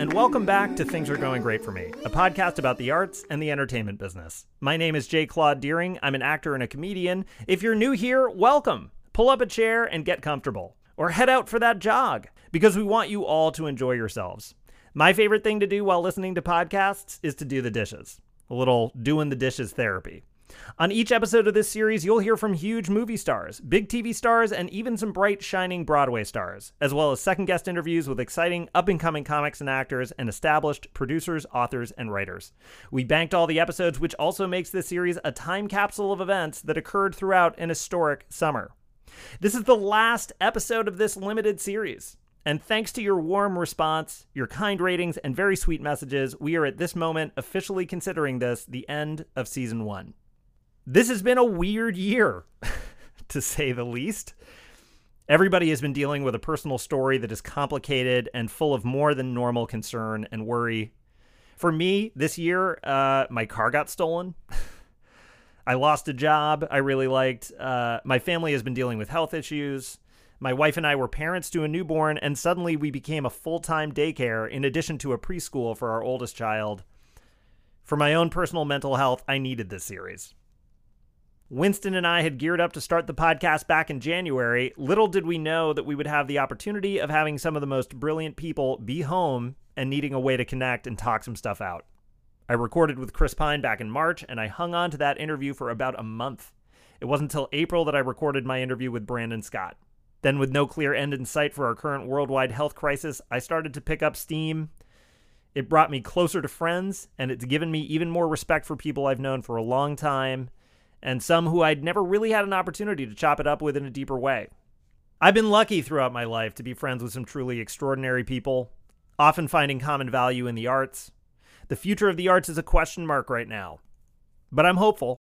And welcome back to Things Are Going Great for Me, a podcast about the arts and the entertainment business. My name is J. Claude Deering. I'm an actor and a comedian. If you're new here, welcome. Pull up a chair and get comfortable, or head out for that jog, because we want you all to enjoy yourselves. My favorite thing to do while listening to podcasts is to do the dishes, a little doing the dishes therapy. On each episode of this series, you'll hear from huge movie stars, big TV stars, and even some bright, shining Broadway stars, as well as second guest interviews with exciting, up and coming comics and actors and established producers, authors, and writers. We banked all the episodes, which also makes this series a time capsule of events that occurred throughout an historic summer. This is the last episode of this limited series. And thanks to your warm response, your kind ratings, and very sweet messages, we are at this moment officially considering this the end of season one. This has been a weird year, to say the least. Everybody has been dealing with a personal story that is complicated and full of more than normal concern and worry. For me, this year, uh, my car got stolen. I lost a job I really liked. Uh, my family has been dealing with health issues. My wife and I were parents to a newborn, and suddenly we became a full time daycare in addition to a preschool for our oldest child. For my own personal mental health, I needed this series. Winston and I had geared up to start the podcast back in January. Little did we know that we would have the opportunity of having some of the most brilliant people be home and needing a way to connect and talk some stuff out. I recorded with Chris Pine back in March, and I hung on to that interview for about a month. It wasn't until April that I recorded my interview with Brandon Scott. Then, with no clear end in sight for our current worldwide health crisis, I started to pick up steam. It brought me closer to friends, and it's given me even more respect for people I've known for a long time and some who I'd never really had an opportunity to chop it up with in a deeper way. I've been lucky throughout my life to be friends with some truly extraordinary people, often finding common value in the arts. The future of the arts is a question mark right now, but I'm hopeful.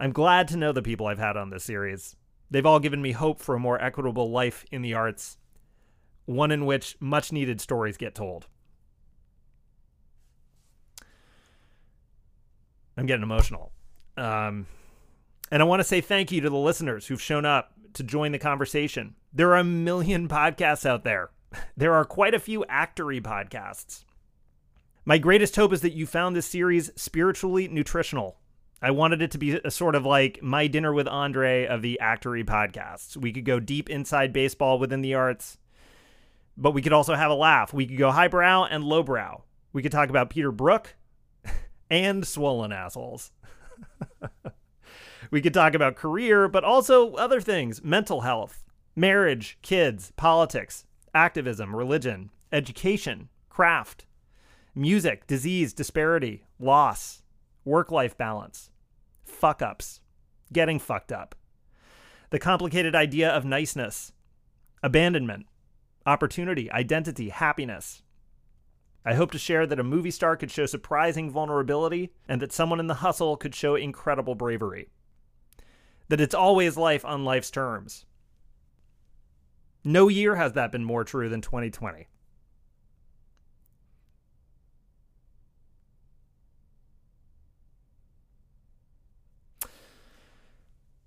I'm glad to know the people I've had on this series. They've all given me hope for a more equitable life in the arts, one in which much needed stories get told. I'm getting emotional. Um, and I want to say thank you to the listeners who've shown up to join the conversation. There are a million podcasts out there. There are quite a few actory podcasts. My greatest hope is that you found this series spiritually nutritional. I wanted it to be a sort of like my dinner with Andre of the actory podcasts. We could go deep inside baseball within the arts, but we could also have a laugh. We could go highbrow and lowbrow. We could talk about Peter Brook and swollen assholes. We could talk about career, but also other things mental health, marriage, kids, politics, activism, religion, education, craft, music, disease, disparity, loss, work life balance, fuck ups, getting fucked up, the complicated idea of niceness, abandonment, opportunity, identity, happiness. I hope to share that a movie star could show surprising vulnerability and that someone in the hustle could show incredible bravery that it's always life on life's terms. No year has that been more true than 2020.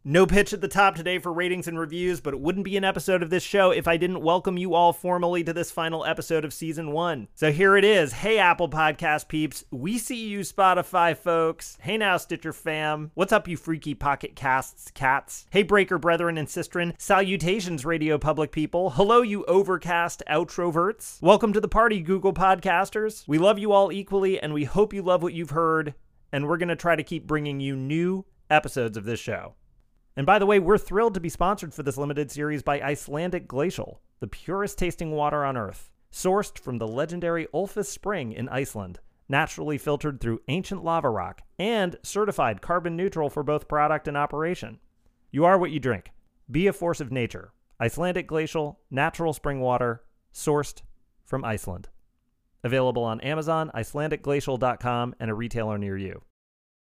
No pitch at the top today for ratings and reviews, but it wouldn't be an episode of this show if I didn't welcome you all formally to this final episode of season one. So here it is. Hey, Apple Podcast peeps. We see you, Spotify folks. Hey now, Stitcher fam. What's up, you freaky pocket casts cats? Hey, Breaker brethren and sistren. Salutations, Radio Public people. Hello, you overcast outroverts. Welcome to the party, Google Podcasters. We love you all equally, and we hope you love what you've heard. And we're going to try to keep bringing you new episodes of this show. And by the way, we're thrilled to be sponsored for this limited series by Icelandic Glacial, the purest tasting water on Earth, sourced from the legendary Ölfus Spring in Iceland, naturally filtered through ancient lava rock, and certified carbon neutral for both product and operation. You are what you drink. Be a force of nature. Icelandic Glacial, natural spring water, sourced from Iceland. Available on Amazon, IcelandicGlacial.com, and a retailer near you.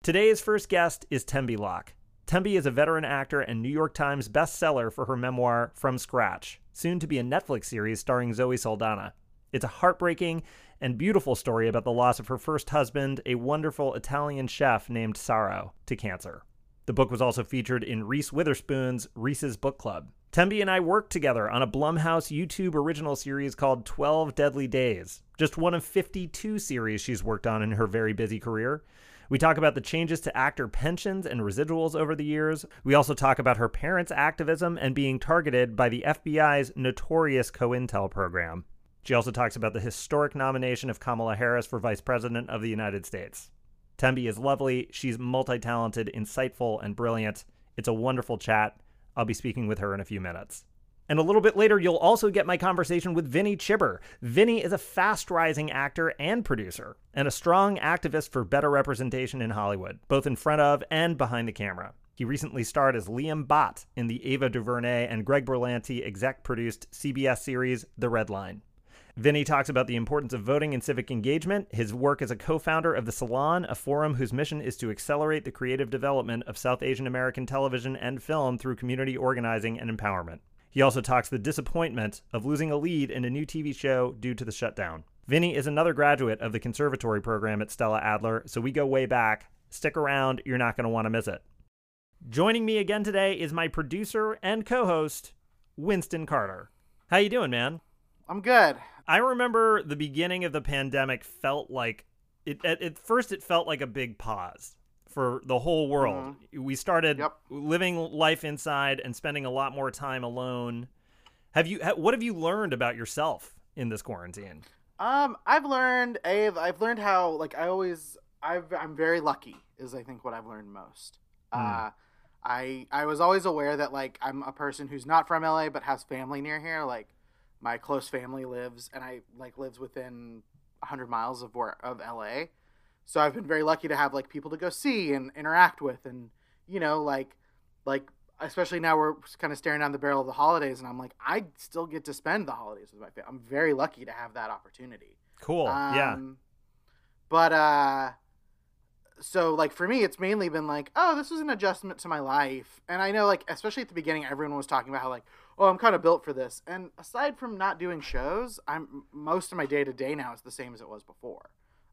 Today's first guest is Tembi Locke. Tembi is a veteran actor and New York Times bestseller for her memoir From Scratch, soon to be a Netflix series starring Zoe Saldana. It's a heartbreaking and beautiful story about the loss of her first husband, a wonderful Italian chef named Saro, to cancer. The book was also featured in Reese Witherspoon's Reese's Book Club. Tembi and I worked together on a Blumhouse YouTube original series called 12 Deadly Days, just one of 52 series she's worked on in her very busy career. We talk about the changes to actor pensions and residuals over the years. We also talk about her parents' activism and being targeted by the FBI's notorious COINTEL program. She also talks about the historic nomination of Kamala Harris for Vice President of the United States. Tembi is lovely. She's multi talented, insightful, and brilliant. It's a wonderful chat. I'll be speaking with her in a few minutes. And a little bit later, you'll also get my conversation with Vinny Chhibber. Vinny is a fast rising actor and producer, and a strong activist for better representation in Hollywood, both in front of and behind the camera. He recently starred as Liam Bhatt in the Ava DuVernay and Greg Berlanti exec produced CBS series The Red Line. Vinny talks about the importance of voting and civic engagement, his work as a co founder of The Salon, a forum whose mission is to accelerate the creative development of South Asian American television and film through community organizing and empowerment. He also talks the disappointment of losing a lead in a new TV show due to the shutdown. Vinny is another graduate of the conservatory program at Stella Adler, so we go way back. Stick around, you're not going to want to miss it. Joining me again today is my producer and co-host, Winston Carter. How you doing, man? I'm good. I remember the beginning of the pandemic felt like it at, at first it felt like a big pause for the whole world. Mm-hmm. We started yep. living life inside and spending a lot more time alone. Have you what have you learned about yourself in this quarantine? Um, I've learned I've I've learned how like I always I've I'm very lucky is I think what I've learned most. Mm. Uh I I was always aware that like I'm a person who's not from LA but has family near here like my close family lives and I like lives within 100 miles of where of LA so I've been very lucky to have like people to go see and interact with, and you know, like, like especially now we're kind of staring down the barrel of the holidays, and I'm like, I still get to spend the holidays with my family. I'm very lucky to have that opportunity. Cool. Um, yeah. But uh, so like for me, it's mainly been like, oh, this was an adjustment to my life, and I know like especially at the beginning, everyone was talking about how like, oh, I'm kind of built for this, and aside from not doing shows, I'm most of my day to day now is the same as it was before.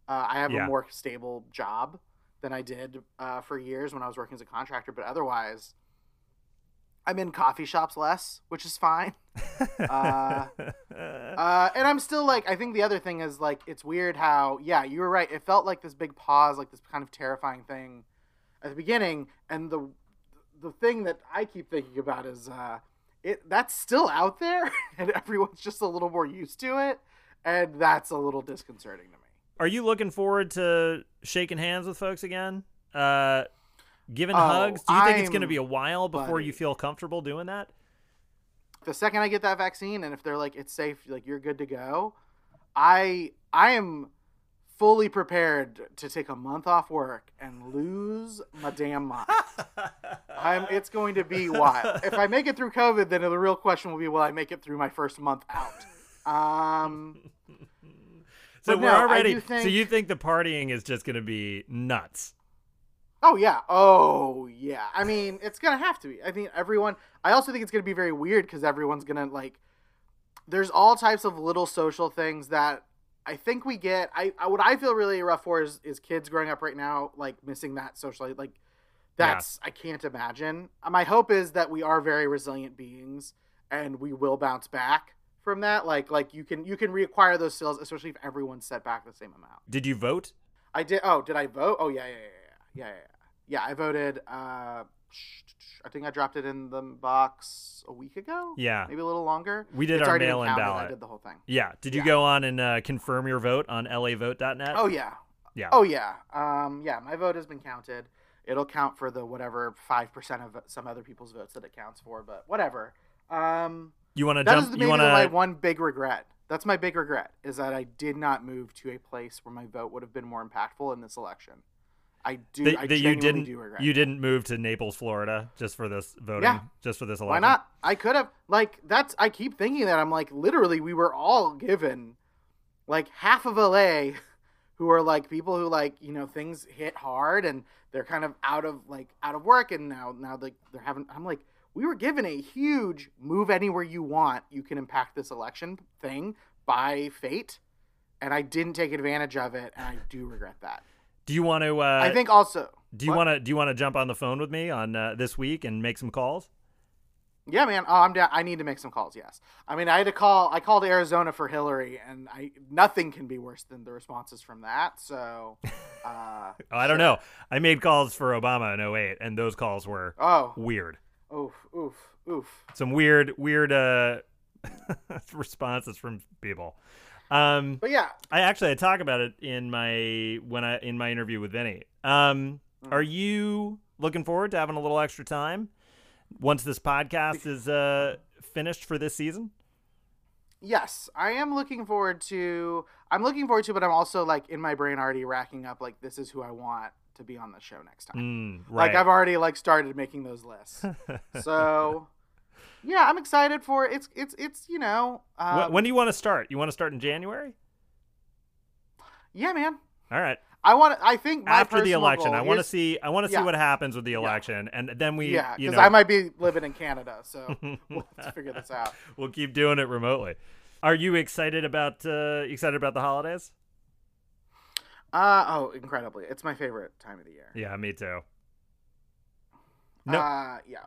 Uh, I have yeah. a more stable job than I did uh, for years when I was working as a contractor, but otherwise, I'm in coffee shops less, which is fine. uh, uh, and I'm still like, I think the other thing is like, it's weird how, yeah, you were right. It felt like this big pause, like this kind of terrifying thing at the beginning, and the the thing that I keep thinking about is uh, it that's still out there, and everyone's just a little more used to it, and that's a little disconcerting to me are you looking forward to shaking hands with folks again? Uh, giving oh, hugs? Do you think I'm, it's going to be a while before buddy. you feel comfortable doing that? The second I get that vaccine, and if they're like it's safe, like you're good to go, I I am fully prepared to take a month off work and lose my damn mind. I'm, it's going to be wild. If I make it through COVID, then the real question will be, will I make it through my first month out? Um, so but we're no, already. Think... So you think the partying is just going to be nuts? Oh yeah. Oh yeah. I mean, it's gonna have to be. I mean, everyone. I also think it's gonna be very weird because everyone's gonna like. There's all types of little social things that I think we get. I, I what I feel really rough for is is kids growing up right now like missing that social like. That's yeah. I can't imagine. My hope is that we are very resilient beings and we will bounce back from that. Like like you can you can reacquire those skills, especially if everyone's set back the same amount. Did you vote? I did. Oh, did I vote? Oh yeah yeah yeah yeah yeah yeah. Yeah, I voted. Uh, I think I dropped it in the box a week ago. Yeah, maybe a little longer. We did it's our mail-in ballot. I did the whole thing. Yeah. Did you yeah. go on and uh, confirm your vote on LAVote.net? Oh yeah. Yeah. Oh yeah. Um. Yeah. My vote has been counted. It'll count for the whatever five percent of some other people's votes that it counts for, but whatever. Um. You want to jump? You want my one big regret. That's my big regret is that I did not move to a place where my vote would have been more impactful in this election. I do. That, I that you didn't. Do regret you didn't move to Naples, Florida, just for this voting. Yeah. Just for this election. Why not? I could have. Like that's. I keep thinking that I'm like literally we were all given, like half of LA, who are like people who like you know things hit hard and they're kind of out of like out of work and now now like they're having. I'm like we were given a huge move anywhere you want, you can impact this election thing by fate, and I didn't take advantage of it, and I do regret that. Do you want to? Uh, I think also. Do you want to? Do you want to jump on the phone with me on uh, this week and make some calls? Yeah, man. Oh, I'm down. I need to make some calls. Yes. I mean, I had to call. I called Arizona for Hillary, and I nothing can be worse than the responses from that. So, uh, Oh, I don't know. I made calls for Obama in 08, and those calls were oh, weird. Oof, oof, oof. Some weird, weird uh, responses from people. Um, But yeah, I actually I talk about it in my when I in my interview with Vinny. Um, Mm. are you looking forward to having a little extra time once this podcast is uh, finished for this season? yes, I am looking forward to. I'm looking forward to, but I'm also like in my brain already racking up like this is who I want to be on the show next time. Mm, right. Like I've already like started making those lists. so, yeah, I'm excited for it. It's it's it's you know. Um, Wh- when do you want to start? You want to start in January? Yeah, man. All right. I want. To, I think After the election, I want to see. I want to see what happens with the election, and then we, Yeah, you because know, I might be living in Canada, so we'll figure this out. we'll keep doing it remotely. Are you excited about uh, excited about the holidays? Uh oh, incredibly! It's my favorite time of the year. Yeah, me too. No. Uh, yeah.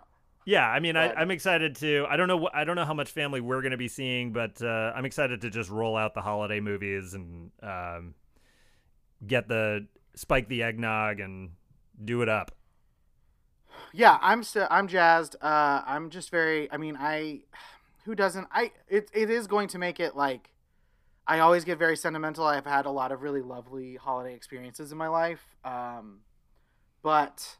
Yeah, I mean, I, But- I'm excited to. I don't know. I don't know how much family we're going to be seeing, but uh, I'm excited to just roll out the holiday movies and um, get the spike the eggnog and do it up. Yeah, I'm still. I'm jazzed. Uh, I'm just very. I mean, I. Who doesn't? I. It. It is going to make it like. I always get very sentimental. I've had a lot of really lovely holiday experiences in my life. Um, but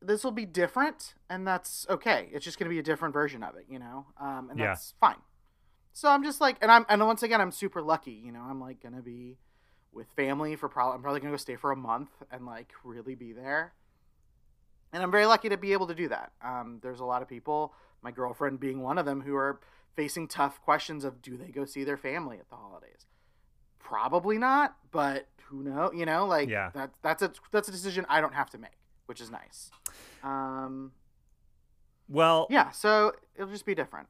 this will be different, and that's okay. It's just going to be a different version of it, you know. Um, and Yeah. that's fine. So I'm just like, and I'm, and once again, I'm super lucky. You know, I'm like gonna be with family for probably. I'm probably gonna go stay for a month and like really be there and I'm very lucky to be able to do that. Um, there's a lot of people, my girlfriend being one of them, who are facing tough questions of do they go see their family at the holidays? Probably not, but who know? You know, like Yeah. that that's a that's a decision I don't have to make, which is nice. Um, Well, yeah, so it'll just be different.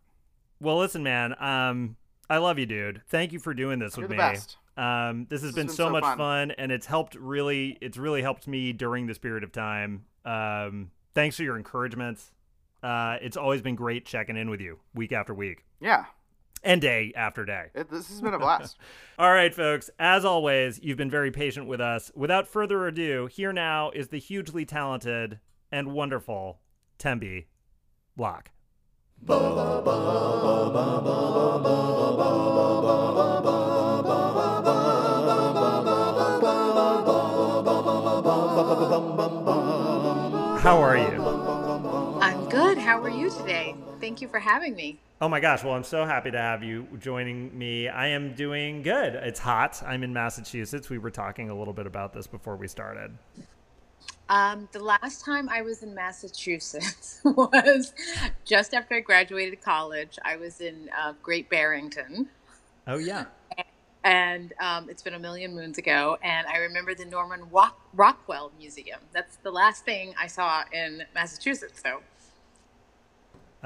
well, listen, man. Um, I love you, dude. Thank you for doing this You're with the me. best. Um, this has This been, has so, so much fun. fun, and it's helped really. It's really helped me during this period of time. Um, thanks for your encouragement. Uh, it's always been great checking in with you week after week Yeah, and day after day. it, this has been a blast. All right, folks. As always, you've been very patient with us. Without further ado, here now is the hugely talented and wonderful Tembi Locke. How are you? How are you today? Thank you for having me. Oh my gosh, well, I'm so happy to have you joining me. I am doing good. It's hot. I'm in Massachusetts. We were talking a little bit about this before we started. Um, the last time I was in Massachusetts was just after I graduated college. I was in uh, Great Barrington, Oh, yeah. and um, it's been a million moons ago. And I remember the Norman Rock- Rockwell Museum. That's the last thing I saw in Massachusetts. So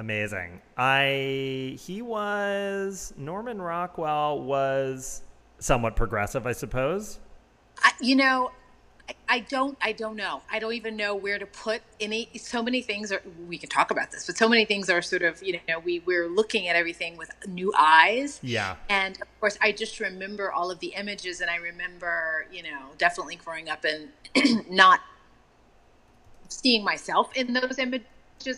Amazing. I he was Norman Rockwell was somewhat progressive, I suppose. I, you know, I, I don't, I don't know. I don't even know where to put any. So many things are. We can talk about this, but so many things are sort of, you know, we we're looking at everything with new eyes. Yeah. And of course, I just remember all of the images, and I remember, you know, definitely growing up and not seeing myself in those images.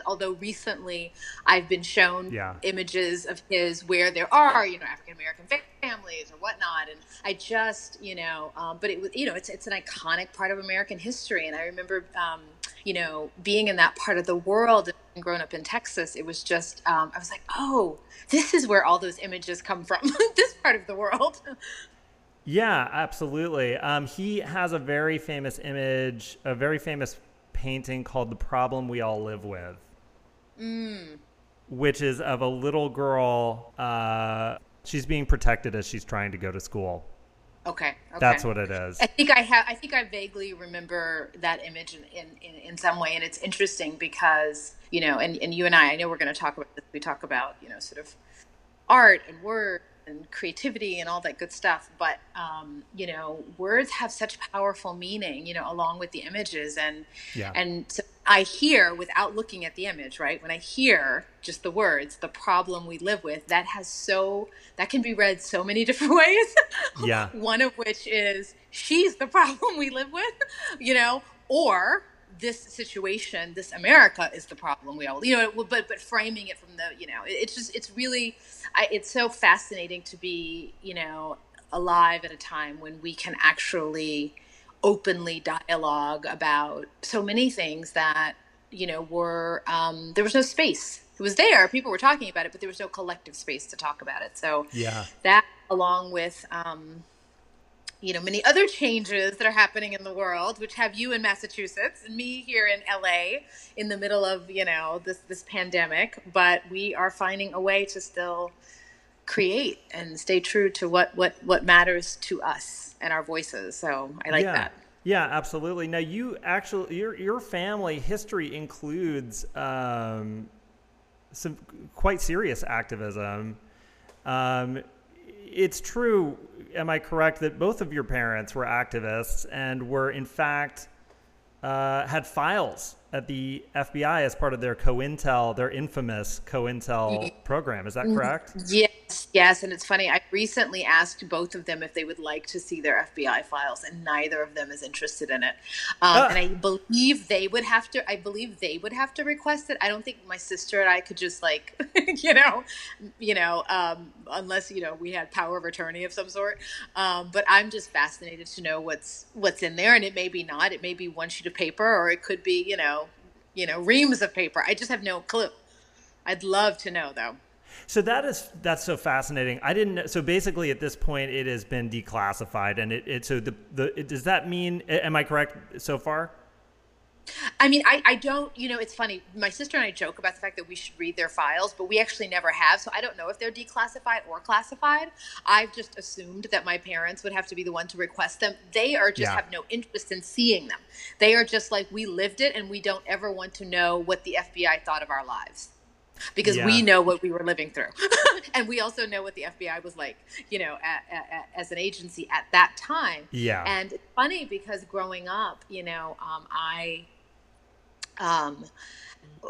Although recently, I've been shown Yeah. images of his where there are, you know, African American families or whatnot, and I just, you know, um, but it was, you know, it's it's an iconic part of American history, and I remember, um, you know, being in that part of the world and growing up in Texas. It was just, um, I was like, oh, this is where all those images come from. this part of the world. Yeah, absolutely. Um, he has a very famous image, a very famous painting called "The Problem We All Live With," which is of a little girl. Uh, she's being protected as she's trying to go to school. Okay, okay. That's what it is. I think I have. I think I vaguely remember that image in, in, in, in some way, and it's interesting because you know, and, and you and I, I know we're going to talk about this. We talk about you know, sort of art and word and creativity and all that good stuff. But um, you know, words have such powerful meaning, you know, along with the images and Yeah. and so I hear without looking at the image, right? When I hear just the words, the problem we live with, that has so that can be read so many different ways. Yeah. One of which is she's the problem we live with, you know, or this situation, this America is the problem we all, you know, but but framing it from the, you know, it- it's just it's really, I, it's so fascinating to be, you know, alive at a time when we can actually openly dialogue about so many things that you know were um, there was no space. It was there, people were talking about it, but there was no collective space to talk about it. So Yeah. that along with um, you know many other changes that are happening in the world which have you in massachusetts and me here in la in the middle of you know this this pandemic but we are finding a way to still create and stay true to what what what matters to us and our voices so i like yeah. that Yeah, absolutely. Now, you actually, your your family history includes um, some quite serious activism. Um, it's true. Am I correct that both of your parents were activists and were in fact uh, had files at the FBI as part of their COINTEL, their infamous COINTEL program? Is that correct? Yes, yes, and it's funny. I recently asked both of them if they would like to see their FBI files, and neither of them is interested in it. Um. And I believe they would have to. I believe they would have to request it. I don't think my sister and I could just like, you know, you know, um, unless you know we had power of attorney of some sort. Um, but I'm just fascinated to know what's what's in there, and it may be not. It may be one sheet of paper, or it could be you know, you know, reams of paper. I just have no clue. I'd love to know though. So that is that's so fascinating. I didn't. So basically, at this point, it has been declassified, and it, it so the the it, does that mean? Am I correct so far? I mean, I, I don't, you know, it's funny. My sister and I joke about the fact that we should read their files, but we actually never have. So I don't know if they're declassified or classified. I've just assumed that my parents would have to be the one to request them. They are just Yeah. have no interest in seeing them. They are just like, we lived it and we don't ever want to know what the FBI thought of our lives. Because Yeah. we know what we were living through. and we also know what the FBI was like, you know, a a a- as an agency at that time. Yeah. And it's funny because growing up, you know, um, I, um,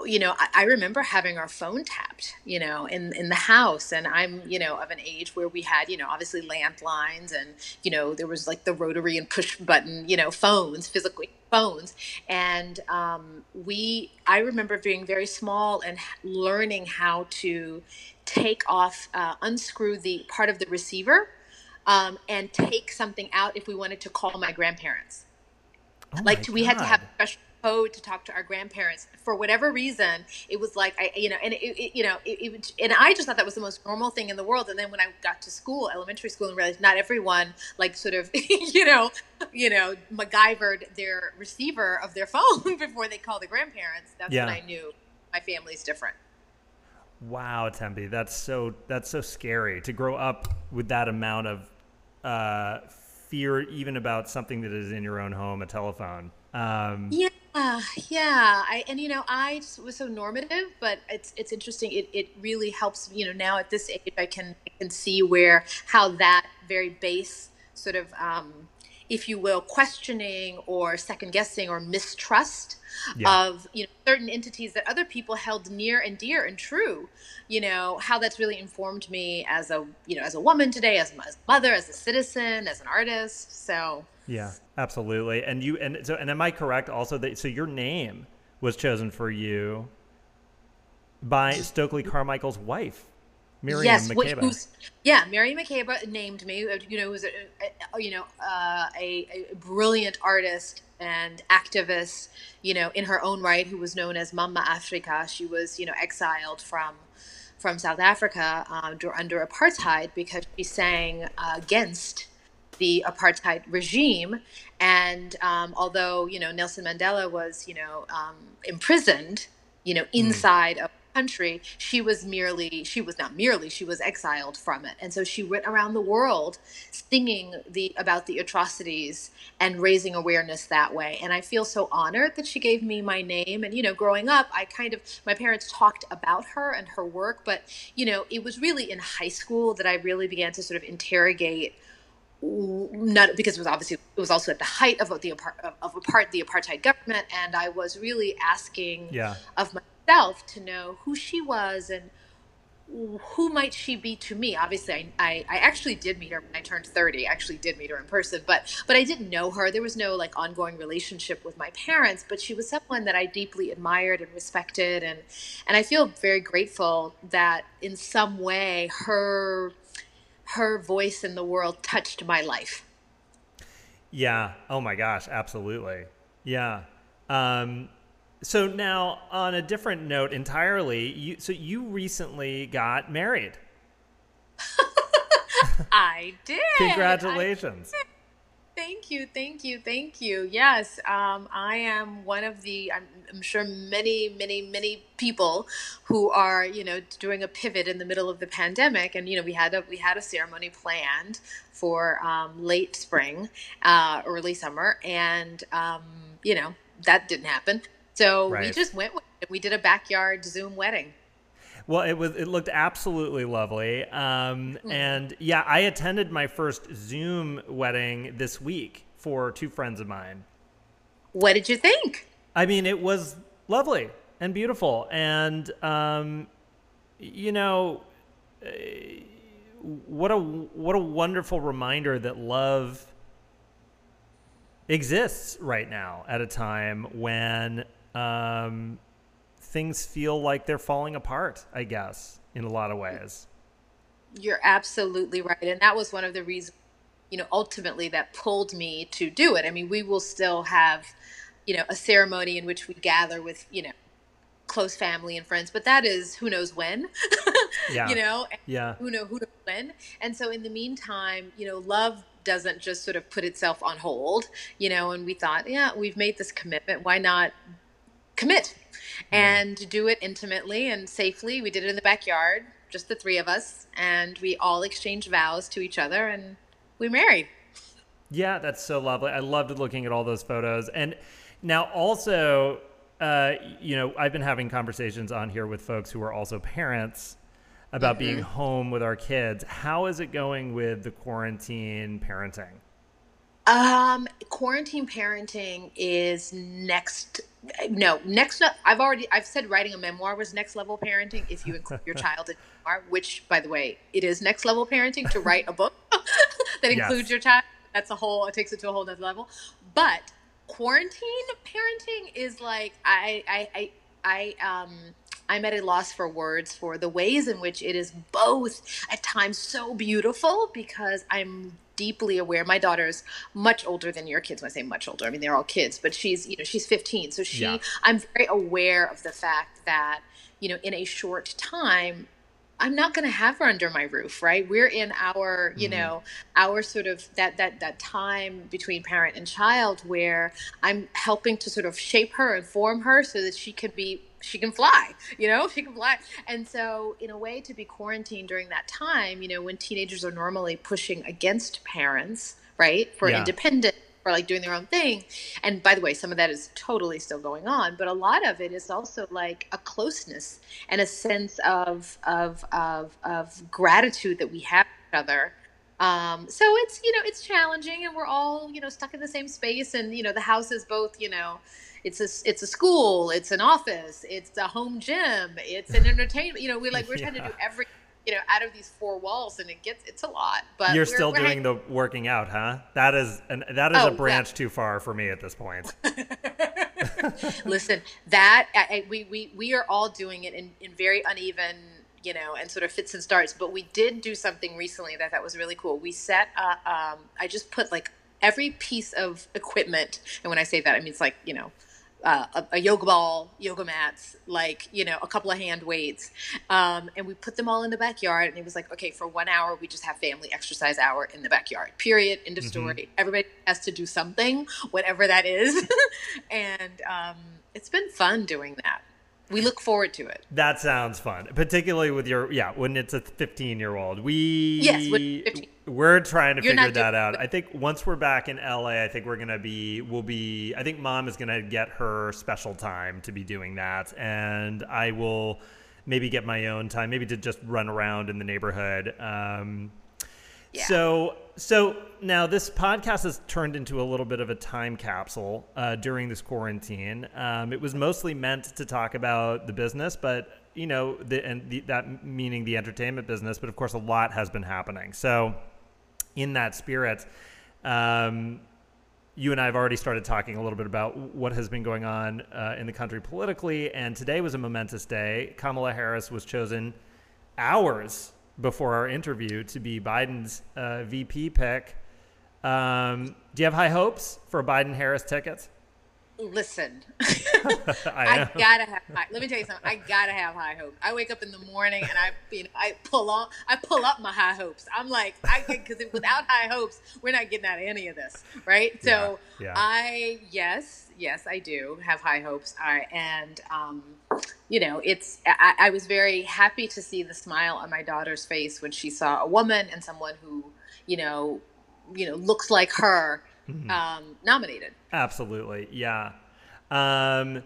you know, I, I remember having our phone tapped, you know, in in the house, and I'm, you know, of an age where we had, you know, obviously landlines, and you know, there was like the rotary and push button, you know, phones, physically phones, and um, we, I remember being very small and learning how to take off, uh, unscrew the part of the receiver, um, and take something out if we wanted to call my grandparents. Oh like my we had to have a special code to talk to our grandparents for whatever reason it was like i you know and it, it you know it, it, would- and i just thought that was the most normal thing in the world and then when i got to school elementary school and realized not everyone like sort of you know you know macgyvered their receiver of their phone before they call the grandparents that's Yeah. when i knew my family's different Wow, Tembi, that's so that's so scary to grow up with that amount of uh, fear, even about something that is in your own home, a telephone. Um, Yeah, yeah. I and you know, I just was so normative, but it's it's interesting. It it really helps. You know, now at this age, I can I can see where how that very base sort of, um, if you will, questioning or second guessing or mistrust Yeah. of you know certain entities that other people held near and dear and true. You know how that's really informed me as a you know as a woman today, as a mother, as a citizen, as an artist. So. Yeah, absolutely. And you and so and am I correct also that so your name was chosen for you by Stokely Carmichael's wife, Miriam yes, Makeba. yeah, Miriam Makeba named me. uh, You know, who's a, a, you know uh, a, a brilliant artist and activist. You know, in her own right, who was known as Mama Africa. She was you know exiled from from South Africa um, dur- under apartheid because she sang uh, against the apartheid regime. And um, although you know Nelson Mandela was you know um, imprisoned, you know inside of country, she was merely, she was not merely, she was exiled from it. And so she went around the world singing the about the atrocities and raising awareness that way. And I feel so honored that she gave me my name. And, you know, growing up, I kind of, my parents talked about her and her work, but, you know, it was really in high school that I really began to sort of interrogate not because it was obviously it was also at the height of the of apart the apartheid government and I was really asking yeah. of myself to know who she was and who might she be to me. Obviously I, I, I actually did meet her when i turned 30 I actually did meet her in person but but i didn't know her. There was no like ongoing relationship with my parents but she was someone that i deeply admired and respected and and i feel very grateful that in some way her her voice in the world touched my life yeah oh my gosh absolutely yeah um so now, on a different note entirely, you so you recently got married. I did. Congratulations. I did. Thank you, thank you, thank you. Yes, um, I am one of the. I'm, I'm, sure many, many, many people who are, you know, doing a pivot in the middle of the pandemic, and you know, we had a we had a ceremony planned for um, late spring, uh, early summer, and um, you know that didn't happen. So right. we just went with it. We did a backyard Zoom wedding. Well, it was it looked absolutely lovely, um, mm. and yeah, I attended my first Zoom wedding this week for two friends of mine. What did you think? I mean, it was lovely and beautiful, and um, you know, eh, what a what a wonderful reminder that love exists right now at a time when um, things feel like they're falling apart, I guess, in a lot of ways. You're absolutely right. And that was one of the reasons, you know, ultimately that pulled me to do it. I mean, we will still have, you know, a ceremony in which we gather with, you know, close family and friends, but that is who knows when, yeah. you know, yeah. who know who knows when. And so in the meantime, you know, love doesn't just sort of put itself on hold, you know, and we thought, yeah, we've made this commitment. Why not commit and yeah. do it intimately and safely. We did it in the backyard, just the three of us, and we all exchanged vows to each other and we married. Yeah, that's so lovely. I loved looking at all those photos. And now also, uh, you know, I've been having conversations on here with folks who are also parents about mm-hmm. being home with our kids. How is it going with the quarantine parenting? Um, quarantine parenting is next. No, next. I've already. I've said writing a memoir was next level parenting. If you include your child in memoir, which, by the way, it is next level parenting to write a book that includes yes. your child. That's a whole. It takes it to a whole other level. But quarantine parenting is like I. I. I. I um. I'm at a loss for words for the ways in which it is both at times so beautiful because I'm deeply aware. My daughter's much older than your kids. When I say much older, I mean they're all kids, but she's you know she's 15, so she yeah. I'm very aware of the fact that you know in a short time I'm not going to have her under my roof, right? We're in our, you mm-hmm. know, our sort of that that that time between parent and child where I'm helping to sort of shape her and form her so that she can be she can fly, you know, she can fly. And so, in a way, to be quarantined during that time, you know, when teenagers are normally pushing against parents, right, for yeah. independence, for like doing their own thing. And by the way, some of that is totally still going on, but a lot of it is also like a closeness and a sense of of of, of gratitude that we have each other. Um, so it's you know it's challenging, and we're all you know stuck in the same space, and you know the house is both you know it's a it's a school, it's an office, it's a home gym, it's an entertainment. You know, we're like we're yeah. trying to do every you know out of these four walls, and it gets it's a lot. But you're still doing the working out, huh? That is an that is oh, a branch yeah. too far for me at this point. Listen, that I, we we we are all doing it in in very uneven you know, and sort of fits and starts. But we did do something recently that that was really cool. We set, uh, um, I just put like every piece of equipment, and when I say that, I mean it's like you know, uh, a, a, yoga ball, yoga mats, like you know, a couple of hand weights, um, and we put them all in the backyard. And it was like, okay, for one hour, we just have family exercise hour in the backyard. Period. End of mm-hmm. story. Everybody has to do something, whatever that is, and um, it's been fun doing that. We look forward to it. That sounds fun, particularly with your yeah when it's a 15 year old. We yes, 15. we're trying to You're figure that out. I think once we're back in LA, I think we're gonna be we'll be. I think mom is gonna get her special time to be doing that, and I will maybe get my own time, maybe to just run around in the neighborhood. Um, yeah. So so now this podcast has turned into a little bit of a time capsule uh, during this quarantine. Um, it was mostly meant to talk about the business, but you know, the, and the, that meaning the entertainment business. But of course, a lot has been happening. So, in that spirit, um, you and I have already started talking a little bit about what has been going on uh, in the country politically. And today was a momentous day. Kamala Harris was chosen hours before our interview to be Biden's uh, VP pick. Um, do you have high hopes for Biden Harris tickets? Listen, I, I, gotta have. High, let me tell you something. I gotta have high hopes. I wake up in the morning and I, you know, I pull on, I pull up my high hopes. I'm like, I get because without high hopes, we're not getting out of any of this, right? So, yeah, yeah. I yes, yes, I do have high hopes. I and um, you know, it's I, I was very happy to see the smile on my daughter's face when she saw a woman and someone who, you know, you know, looks like her mm-hmm. um, nominated. Absolutely, yeah. Um,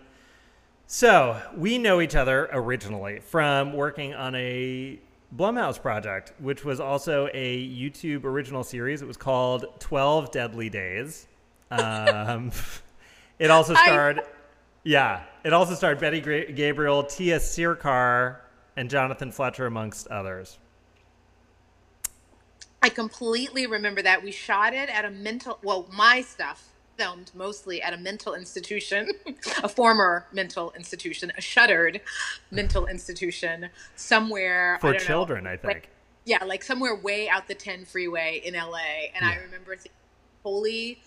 so we know each other originally from working on a Blumhouse project, which was also a YouTube original series. It was called Twelve Deadly Days. Um, it also starred, I... yeah, it also starred Betty Gabriel, Tiya Sircar, and Jonathan Fletcher, amongst others. I completely remember that. We shot it at a mental, well, my stuff filmed mostly at a mental institution, a former mental institution, a shuttered mental institution somewhere. For I children, know, I think. Like, yeah, like somewhere way out the 10 freeway in LA. And yeah. I remember thinking, holy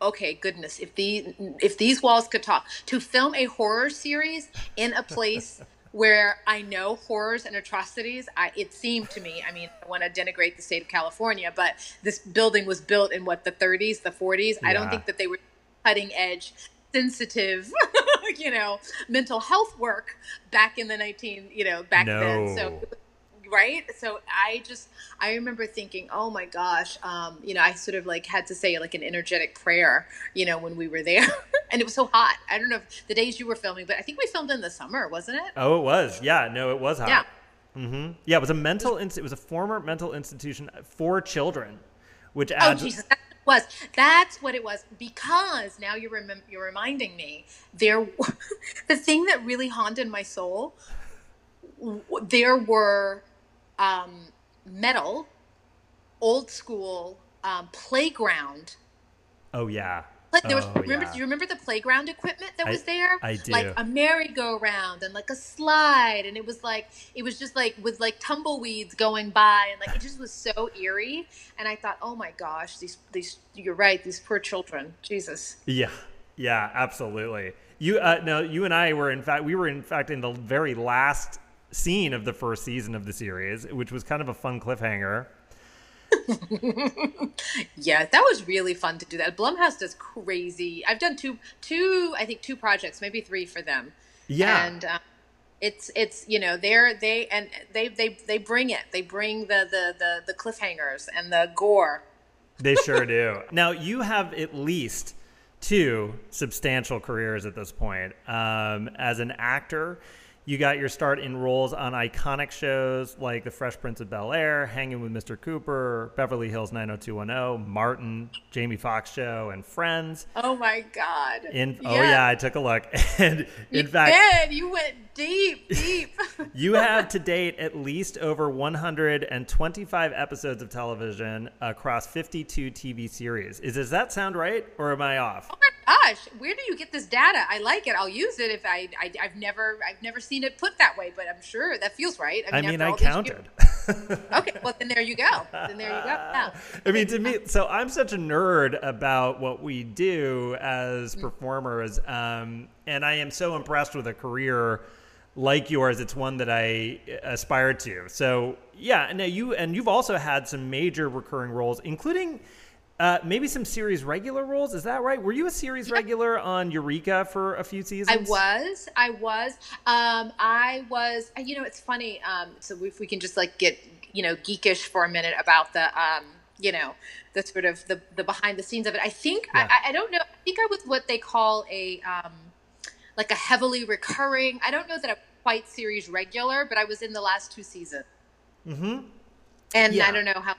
okay goodness if these if these walls could talk to film a horror series in a place where I know horrors and atrocities. I, it seemed to me, I mean, I want to denigrate the state of California, but this building was built in what, the 30s, the 40s? Yeah. I don't think that they were cutting edge, sensitive, you know, mental health work back in the 19, you know, back no. then. So right so i just i remember thinking oh my gosh um, you know i sort of like had to say like an energetic prayer you know when we were there and it was so hot i don't know if the days you were filming but i think we filmed in the summer wasn't it oh it was yeah no it was hot yeah mm-hmm. yeah it was a mental it was a former mental institution for children which oh, adds oh, Jesus, that was that's what it was because now you're rem- you're reminding me there the thing that really haunted my soul there were um, metal, old school um, playground. Oh yeah. Like there was, oh, remember, yeah. do you remember the playground equipment that was there? I do. Like a merry-go-round and like a slide, and it was like it was just like with like tumbleweeds going by, and like it just was so eerie. And I thought, oh my gosh, these these you're right, these poor children, Jesus. Yeah, yeah, absolutely. You uh, no, you and I were in fact we were in fact in the very last scene of the first season of the series, which was kind of a fun cliffhanger. yeah, that was really fun to do that. Blumhouse does crazy. I've done two, two, I think two projects, maybe three for them. Yeah, and um, it's it's you know they're they and they they they bring it. They bring the the the, the cliffhangers and the gore. They sure do. Now you have at least two substantial careers at this point um, as an actor you got your start in roles on iconic shows like The Fresh Prince of Bel Air, Hanging with Mr. Cooper, Beverly Hills 90210, Martin, Jamie Foxx Show, and Friends. Oh my God! In oh yeah. oh yeah, I took a look, and in you fact, did. you went deep, deep. you have to date at least over 125 episodes of television across 52 TV series. Is does that sound right, or am I off? Oh my gosh, where do you get this data? I like it. I'll use it if I, I have never I've never seen it put that way, but I'm sure that feels right. I mean, I, mean, I counted. okay, well then there you go. Then there you go. Yeah. I mean, to me, so I'm such a nerd about what we do as mm. performers, um, and I am so impressed with a career like yours, it's one that I aspire to. So yeah, now you and you've also had some major recurring roles, including Uh, maybe some series regular roles. Is that right? Were you a series regular on Eureka for a few seasons? I was. I was. Um, I was. You know, it's funny. Um, so if we can just like get you know geekish for a minute about the um, you know the sort of the the behind the scenes of it. I think Yeah. I, I don't know. I think I was what they call a um, like a heavily recurring. I don't know that I'm quite series regular, but I was in the last two seasons. Mm-hmm. and Yeah. I don't know how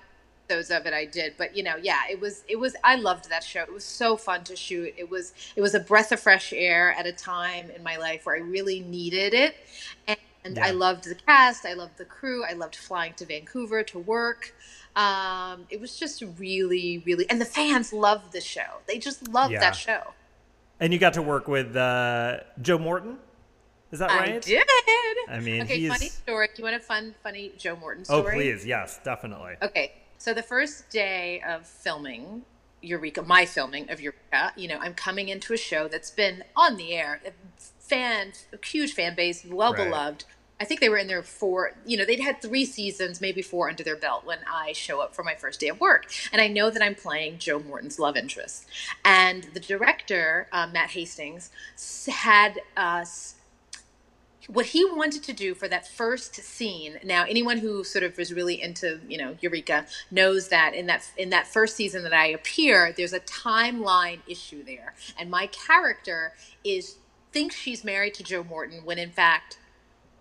those of it I did, but you know, yeah, it was it was I loved that show. It was so fun to shoot. It was it was a breath of fresh air at a time in my life where I really needed it. And Yeah. I loved the cast, I loved the crew, I loved flying to Vancouver to work. Um, it was just really, really and the fans loved the show. They just loved Yeah. that show. And you got to work with uh, Joe Morton. Is that right? I did. I mean, okay, he's- funny story. Do you want a fun, funny Joe Morton Oh, story? please, yes, definitely. Okay, so the first day of filming Eureka, my filming of Eureka, you know, I'm coming into a show that's been on the air, a fan, a huge fan base, well Right. beloved. I think they were in there for, you know, they'd had three seasons, maybe four under their belt when I show up for my first day of work. And I know that I'm playing Joe Morton's love interest. And the director, uh, Matt Hastings, had us what he wanted to do for that first scene now anyone who sort of is really into you know eureka knows that in that in that first season that i appear there's a timeline issue there. And my character is thinks she's married to joe morton when in fact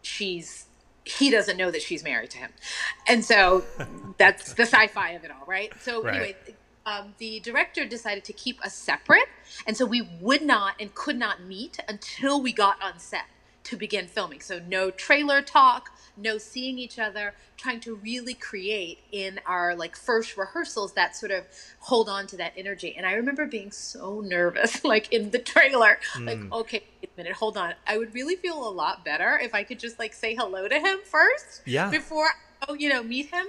she's he doesn't know that she's married to him. And so that's the sci-fi of it all right? So Right. anyway um, the director decided to keep us separate. And so we would not and could not meet until we got on set to begin filming so no trailer talk no seeing each other trying to really create in our like first rehearsals that sort of hold on to that energy and i remember being so nervous like in the trailer like Mm. okay wait a minute hold on i would really feel a lot better if i could just like say hello to him first Yeah. before oh you know meet him.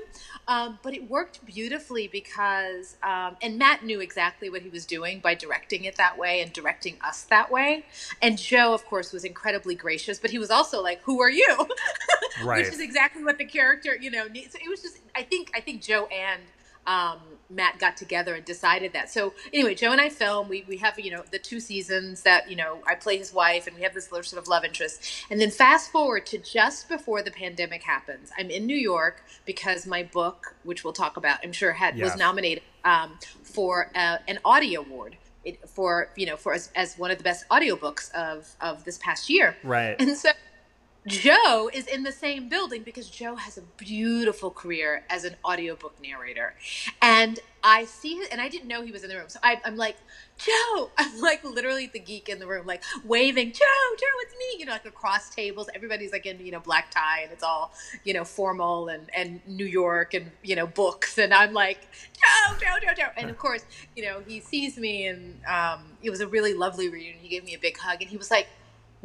Um, but it worked beautifully because um, and matt knew exactly what he was doing by directing it that way and directing us that way. And joe of course was incredibly gracious but he was also like who are you? Right. which is exactly what the character you know needs. So it was just i think i think joe and um, Matt got together and decided that. So anyway, Joe and I film. We we have you know the two seasons that you know I play his wife, and we have this little sort of love interest. And then fast forward to just before the pandemic happens. I'm in New York because my book, which we'll talk about, I'm sure had Yes. was nominated um, for uh, an Audie Award. It, for you know for as, as one of the best audiobooks of of this past year Right. and so Joe is in the same building because Joe has a beautiful career as an audiobook narrator. And I see him, and I didn't know he was in the room. So I, I'm like, Joe, I'm like literally the geek in the room, like waving, Joe, Joe, it's me, you know, like across tables. Everybody's like in, you know, black tie and it's all, you know, formal and, and New York and, you know, books. And I'm like, Joe, Joe, Joe, Joe. And of course, you know, he sees me and um, it was a really lovely reunion. He gave me a big hug and he was like,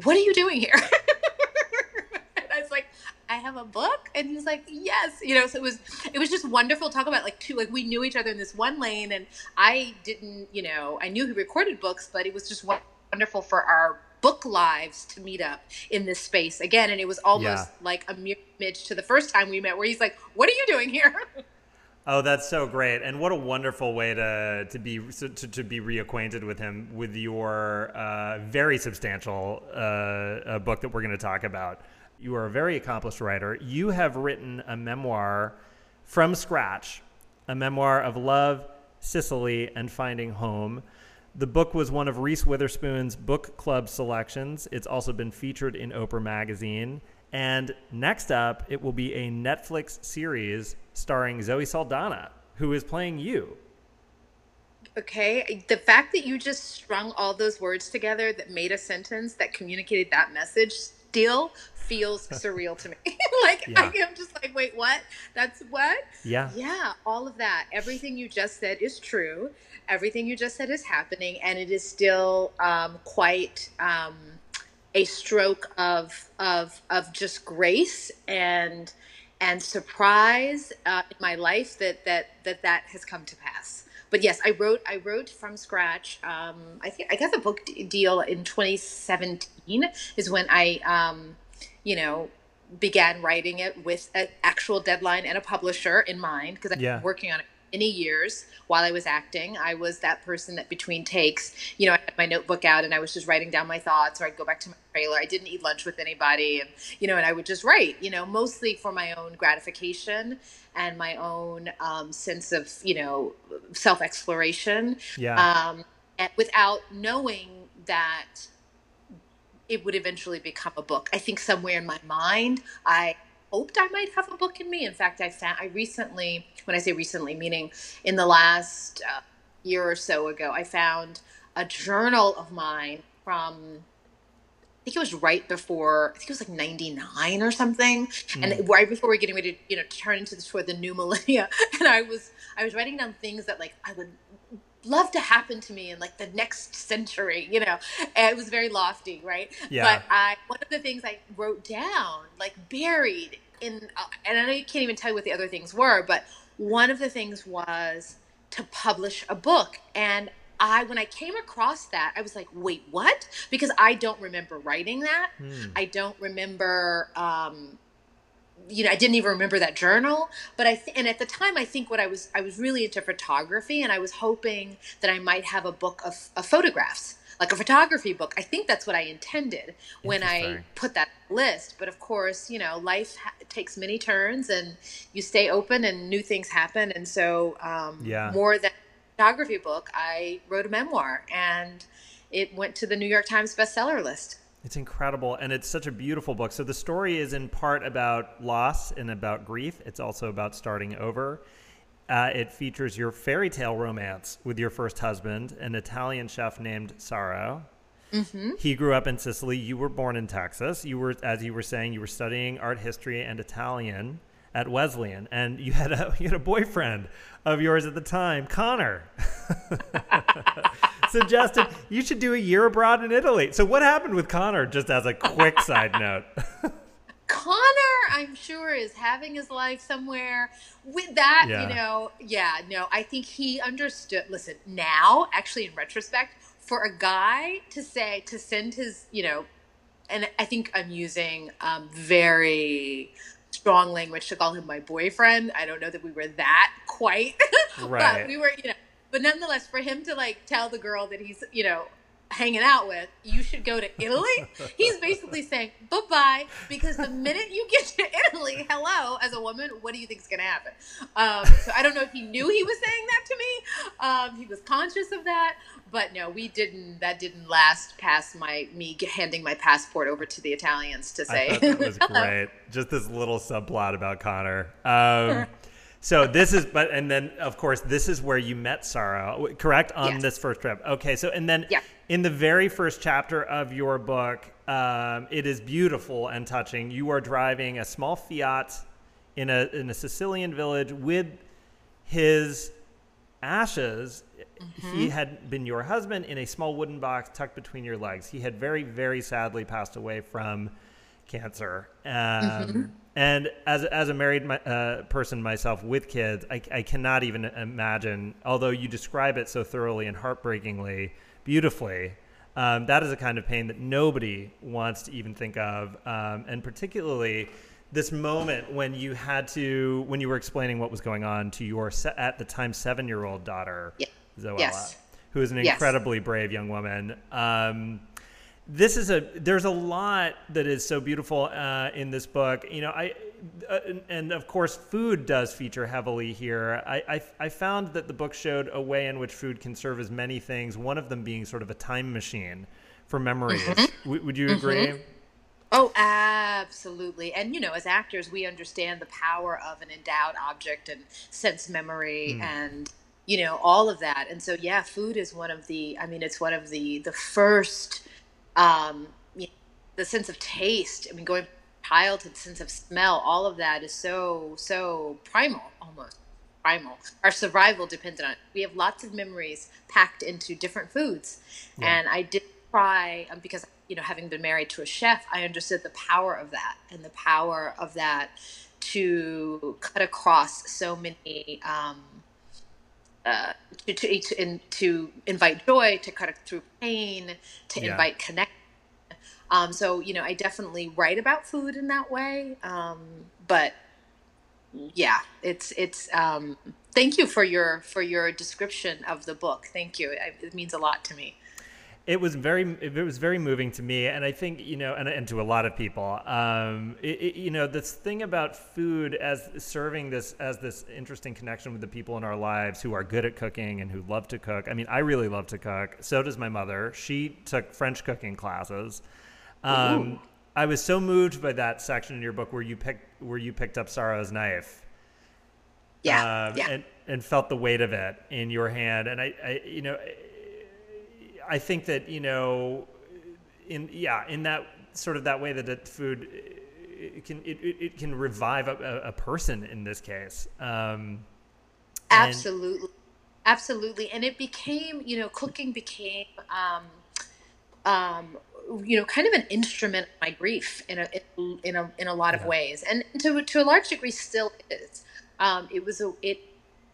what are you doing here? and I was like, I have a book, and he was like, yes, you know. So it was, it was just wonderful. to Talk about like two, like we knew each other in this one lane, and I didn't, you know, I knew he recorded books, but it was just wonderful for our book lives to meet up in this space again, and it was almost Yeah. like a mirror image to the first time we met, where he's like, "What are you doing here?" Oh, that's so great, and what a wonderful way to to be to, to be reacquainted with him with your uh, very substantial uh, uh, book that we're going to talk about. You are a very accomplished writer. You have written a memoir from scratch, a memoir of love, Sicily, and finding home. The book was one of Reese Witherspoon's book club selections. It's also been featured in Oprah Magazine. And next up, it will be a Netflix series starring Zoe Saldana, who is playing you. Okay, the fact that you just strung all those words together that made a sentence that communicated that message still feels surreal to me. like Yeah. I am just like, wait, what? That's what? Yeah. Yeah, all of that. Everything you just said is true. Everything you just said is happening, and it is still um, quite um, a stroke of of of just grace and and surprise uh, in my life that that that that has come to pass. But yes, I wrote I wrote from scratch. Um, I think I got the book d- deal in 2017 is when I um, you know began writing it with an actual deadline and a publisher in mind because I've Yeah. been working on it many years while I was acting. I was that person that between takes, you know, I had my notebook out and I was just writing down my thoughts, or I'd go back to my trailer. I didn't eat lunch with anybody, and you know, and I would just write, you know, mostly for my own gratification and my own um, sense of, you know, self exploration. Yeah. Um, without knowing that it would eventually become a book. I think somewhere in my mind, I hoped I might have a book in me. In fact, I found I recently, when I say recently, meaning in the last uh, year or so ago, I found a journal of mine from I think it was right before I think it was like 99 or something mm. and right before we are getting ready to you know turn into the toward the new millennia and I was I was writing down things that like I would love to happen to me in like the next century, you know. And it was very lofty, right? Yeah. But I one of the things I wrote down, like buried in, uh, and I know you can't even tell you what the other things were, but one of the things was to publish a book, and I when I came across that, I was like, wait, what? Because I don't remember writing that. Hmm. I don't remember. Um, you know, I didn't even remember that journal. But I th- and at the time, I think what I was I was really into photography, and I was hoping that I might have a book of, of photographs, like a photography book. I think that's what I intended when I put that list. But of course, you know, life ha- takes many turns, and you stay open, and new things happen. And so, um, yeah. more than photography book, I wrote a memoir, and it went to the New York Times bestseller list. It's incredible, and it's such a beautiful book. So the story is in part about loss and about grief. It's also about starting over. Uh, it features your fairy tale romance with your first husband, an Italian chef named Saro. Mm-hmm. He grew up in Sicily. You were born in Texas. You were, as you were saying, you were studying art history and Italian at Wesleyan, and you had a you had a boyfriend of yours at the time, Connor. suggested you should do a year abroad in Italy. So what happened with Connor? Just as a quick side note. Connor, I'm sure, is having his life somewhere. With that, yeah. you know, yeah, no, I think he understood. Listen, now, actually, in retrospect, for a guy to say to send his, you know, and I think I'm using um, very strong language to call him my boyfriend. I don't know that we were that quite, right. but we were, you know, but nonetheless, for him to like tell the girl that he's, you know, hanging out with, you should go to Italy. He's basically saying bye bye because the minute you get to Italy, hello, as a woman, what do you think is going to happen? Um, so I don't know if he knew he was saying that to me. Um, he was conscious of that, but no, we didn't. That didn't last past my me handing my passport over to the Italians to say. that was great. Just this little subplot about Connor. Um, so this is, but and then of course this is where you met Saro, correct? On yes. this first trip. Okay, so and then yeah. in the very first chapter of your book, um, it is beautiful and touching. You are driving a small Fiat in a in a Sicilian village with his ashes. Mm-hmm. He had been your husband in a small wooden box tucked between your legs. He had very very sadly passed away from cancer. Um, mm-hmm. And as, as a married uh, person myself with kids, I, I cannot even imagine, although you describe it so thoroughly and heartbreakingly, beautifully, um, that is a kind of pain that nobody wants to even think of. Um, and particularly this moment when you had to, when you were explaining what was going on to your, se- at the time, seven year old daughter, yeah. Zoella, yes. who is an incredibly yes. brave young woman. Um, this is a there's a lot that is so beautiful uh, in this book. You know, I uh, and of course food does feature heavily here. I, I, I found that the book showed a way in which food can serve as many things. One of them being sort of a time machine for memories. Mm-hmm. W- would you agree? Mm-hmm. Oh, absolutely. And, you know, as actors, we understand the power of an endowed object and sense memory mm. and, you know, all of that. And so, yeah, food is one of the, I mean, it's one of the, the first um, you know, the sense of taste. I mean, going childhood sense of smell, all of that is so so primal, almost primal. Our survival depends on it. We have lots of memories packed into different foods, yeah. and I did try um, because you know, having been married to a chef, I understood the power of that and the power of that to cut across so many. Um, uh, to, to, to, in, to invite joy, to cut through pain, to yeah. invite connection. Um, so, you know, I definitely write about food in that way. Um, but yeah, it's, it's, um, thank you for your for your description of the book. Thank you. It means a lot to me it was very it was very moving to me and i think you know and, and to a lot of people. Um, it, it, you know this thing about food as serving this as this interesting connection with the people in our lives who are good at cooking and who love to cook. I mean i really love to cook. So does my mother. She took french cooking classes. Um, i was so moved by that section in your book where you picked where you picked up Saro's knife. Yeah, um, yeah. And, and felt the weight of it in your hand. And I, I you know I think that you know, in yeah, in that sort of that way that it, food it can it, it can revive a, a person in this case. Um, absolutely, absolutely, and it became you know cooking became um, um, you know kind of an instrument of my grief in a in a in a lot yeah. of ways, and to to a large degree still is. Um, it was a it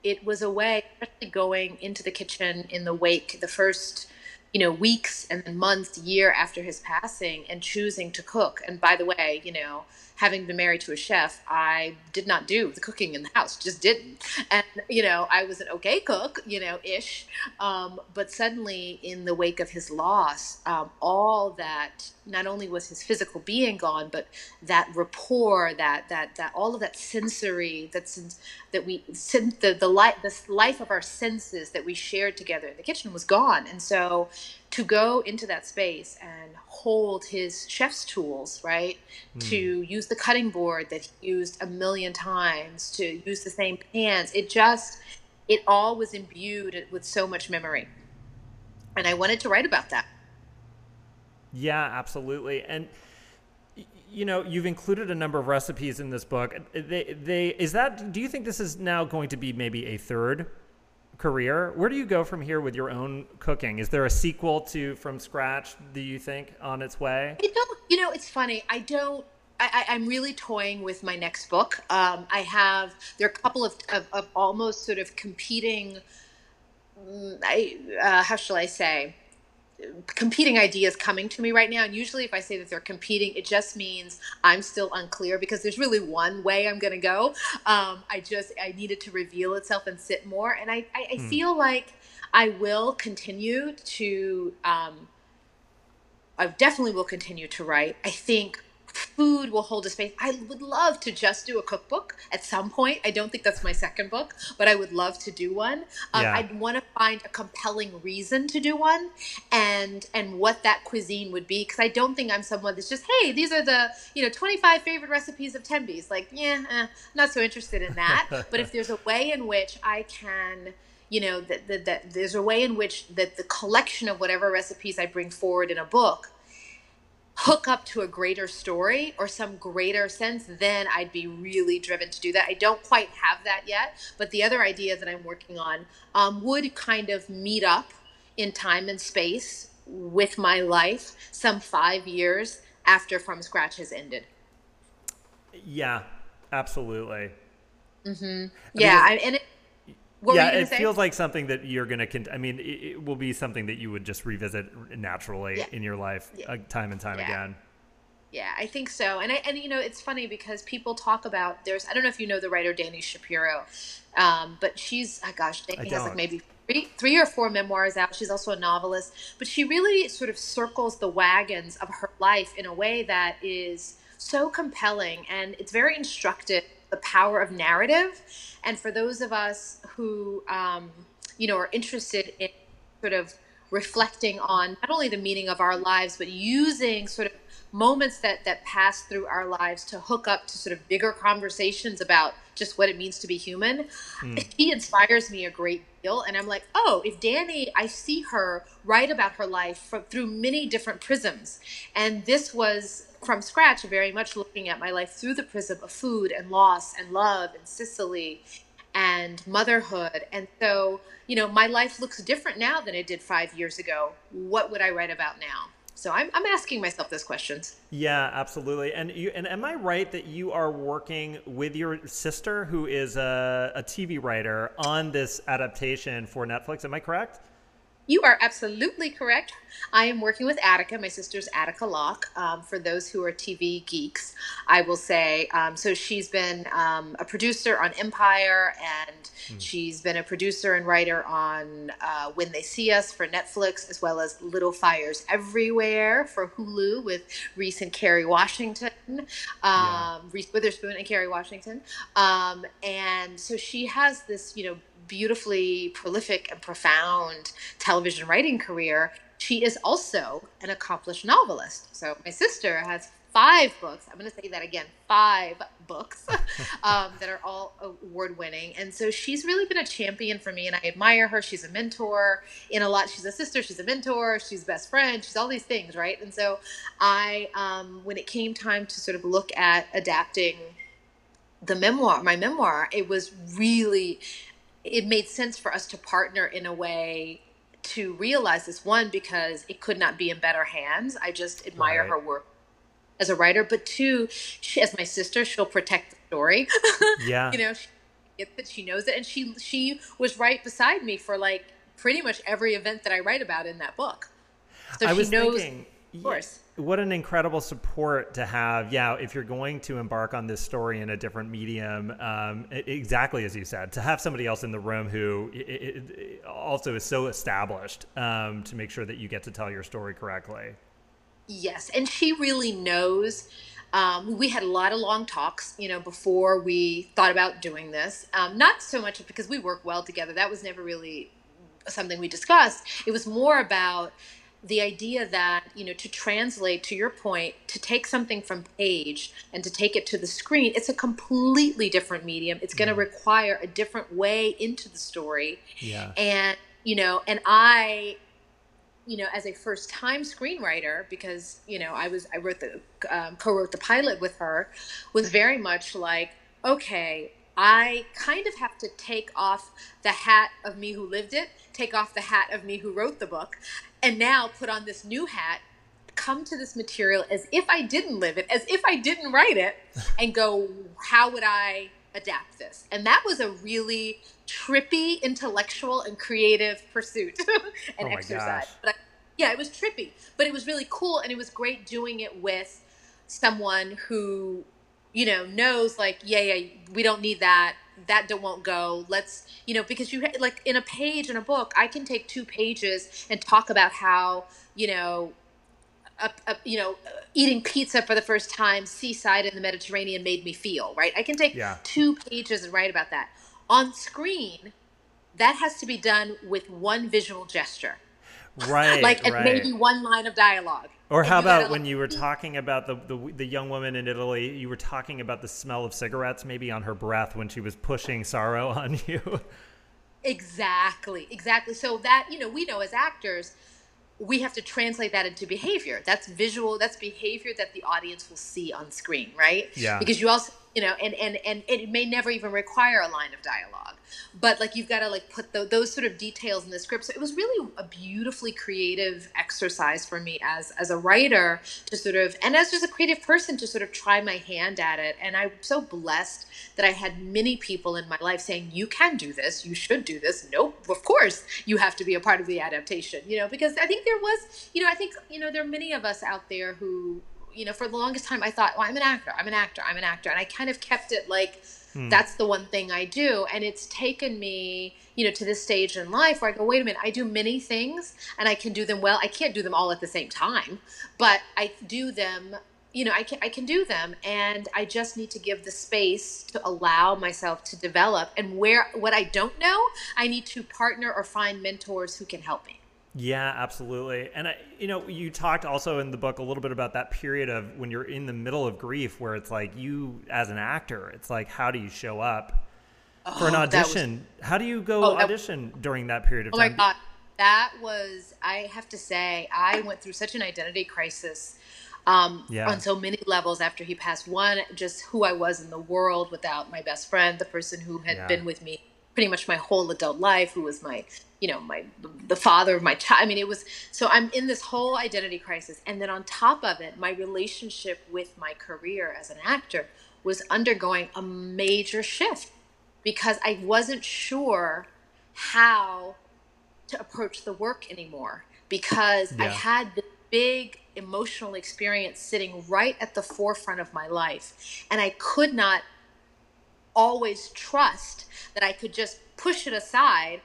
it was a way, especially going into the kitchen in the wake, the first you know, weeks and months, year after his passing, and choosing to cook. And by the way, you know, having been married to a chef, I did not do the cooking in the house, just didn't. And, you know, I was an okay cook, you know, ish. Um, but suddenly, in the wake of his loss, um, all that, not only was his physical being gone, but that rapport, that, that, that, all of that sensory, that's, that we, the, the, life, the life of our senses that we shared together in the kitchen was gone. And so, to go into that space and hold his chef's tools, right? Mm. To use the cutting board that he used a million times, to use the same pans. It just, it all was imbued with so much memory. And I wanted to write about that. Yeah, absolutely. And you know, you've included a number of recipes in this book. They, they, is that? Do you think this is now going to be maybe a third career. Where do you go from here with your own cooking? Is there a sequel to From Scratch, do you think, on its way? You know, it's funny. I don't. I, am really toying with my next book. Um, I have there are a couple of, of, of almost sort of competing. Mm, I, uh, how shall I say? Competing ideas coming to me right now. And usually if i say that they're competing it just means i'm still unclear because there's really one way i'm going to go. Um, i just i needed to reveal itself and sit more. And i i, I hmm. feel like i will continue to um, i definitely will continue to write. I think food will hold a space. I would love to just do a cookbook at some point. I don't think that's my second book, but I would love to do one. Um, yeah. I'd want to find a compelling reason to do one, and and what that cuisine would be. Because I don't think I'm someone that's just hey, these are the you know 25 favorite recipes of Tembi's. Like yeah, eh, not so interested in that. but if there's a way in which I can you know that, that, that there's a way in which that the collection of whatever recipes i bring forward in a book hook up to a greater story or some greater sense, then I'd be really driven to do that. I don't quite have that yet, but the other idea that I'm working on um, would kind of meet up in time and space with my life some five years after From Scratch has ended. Yeah, absolutely. Mm-hmm. Yeah, I mean, and it, what yeah, it say? feels like something that you're going to. Con- I mean, it, it, will be something that you would just revisit naturally yeah. in your life, yeah. uh, time and time yeah. again. Yeah, I think so. And I, and you know, it's funny because people talk about there's. I don't know if you know the writer Dani Shapiro, um, but she's oh gosh, Dani has like maybe three, three or four memoirs out. She's also a novelist, but she really sort of circles the wagons of her life in a way that is so compelling and it's very instructive the power of narrative. And for those of us who, um, you know, are interested in sort of reflecting on not only the meaning of our lives, but using sort of moments that that pass through our lives to hook up to sort of bigger conversations about just what it means to be human. Mm. He inspires me a great deal, and I'm like, oh, if Dani, I see her write about her life from, through many different prisms, and this was from scratch, very much looking at my life through the prism of food and loss and love and Sicily and motherhood. And so, you know, my life looks different now than it did five years ago. What would I write about now? So I'm, I'm asking myself those questions. Yeah, absolutely. And you and am I right that you are working with your sister, who is a, a TV writer, on this adaptation for Netflix? Am I correct? You are absolutely correct. I am working with Attica. My sister's Attica Locke. Um, for those who are TV geeks, I will say. Um, so she's been um, a producer on Empire, and mm. she's been a producer and writer on uh, When They See Us for Netflix, as well as Little Fires Everywhere for Hulu with Reese and Kerry Washington, yeah. Um, Reese Witherspoon and Kerry Washington. Um, and so she has this, you know, beautifully prolific and profound television writing career, she is also an accomplished novelist. So my sister has five books. I'm going to say that again five books um, that are all award winning. And so she's really been a champion for me, and I admire her. She's a mentor in a lot. She's a sister, she's a mentor, she's best friend, she's all these things, right? And so I, um, when it came time to sort of look at adapting the memoir, my memoir, it was really it made sense for us to partner in a way to realize this one because it could not be in better hands. I just admire right. her work as a writer but two she, as my sister she'll protect the story. Yeah. You know she gets it she knows it and she she was right beside me for like pretty much every event that i write about in that book. So I she knows thinking, of course what an incredible support to have yeah if you're going to embark on this story in a different medium um, exactly as you said to have somebody else in the room who it, it also is so established um, to make sure that you get to tell your story correctly yes and she really knows um, we had a lot of long talks, you know, before we thought about doing this. Um, not so much because we work well together. That was never really something we discussed. It was more about the idea that you know to translate to your point to take something from page and to take it to the screen it's a completely different medium. It's going to mm. require a different way into the story. Yeah. And you know and i you know as a first time screenwriter because you know i was i wrote the um, co-wrote the pilot with her was very much like okay I kind of have to take off the hat of me who lived it, take off the hat of me who wrote the book, and now put on this new hat come to this material as if I didn't live it, as if I didn't write it, and go, how would I adapt this? And that was a really trippy, intellectual, and creative pursuit and oh exercise. But I, yeah, it was trippy, but it was really cool, and it was great doing it with someone who, you know, knows like, yeah, yeah, we don't need that that don't won't go. Let's you know because you like in a page in a book i can take two pages and talk about how you know a, a, you know eating pizza for the first time seaside in the mediterranean made me feel right? I can take yeah. two pages and write about that. On screen that has to be done with one visual gesture. Right like right. maybe one line of dialogue or how about when you were mm-hmm. talking about the, the, the young woman in Italy? You were talking about the smell of cigarettes, maybe on her breath when she was pushing Saro on you. Exactly, exactly. So that you know, we know as actors, we have to translate that into behavior. That's visual. That's behavior that the audience will see on screen, right? Yeah. Because you also you know and and and it may never even require a line of dialogue but like you've got to like put the, those sort of details in the script. So it was really a beautifully creative exercise for me as as a writer to sort of and as just a creative person to sort of try my hand at it. And i'm so blessed that i had many people in my life saying you can do this. You should do this. Nope. Of course you have to be a part of the adaptation you know because i think there was you know i think you know there are many of us out there who you know, for the longest time, I thought, well, I'm an actor, I'm an actor, I'm an actor. And I kind of kept it like, hmm. that's the one thing I do. And it's taken me, you know, to this stage in life where I go, wait a minute, I do many things and I can do them well. I can't do them all at the same time, but I do them you know, I can I can do them, and I just need to give the space to allow myself to develop. And where what I don't know, I need to partner or find mentors who can help me. Yeah, absolutely. And I, you know, you talked also in the book a little bit about that period of when you're in the middle of grief, where it's like you, as an actor, it's like how do you show up oh, for an audition? Was, how do you go oh, audition that, during that period of oh time? Oh my god, that was. I have to say, I went through such an identity crisis. Um, yeah. on so many levels after he passed. One, just who I was in the world without my best friend, the person who had yeah. been with me pretty much my whole adult life, who was my you know my the father of my child. I mean it was so i'm in this whole identity crisis. And then on top of it my relationship with my career as an actor was undergoing a major shift because i wasn't sure how to approach the work anymore because I had the big emotional experience sitting right at the forefront of my life. And I could not always trust that I could just push it aside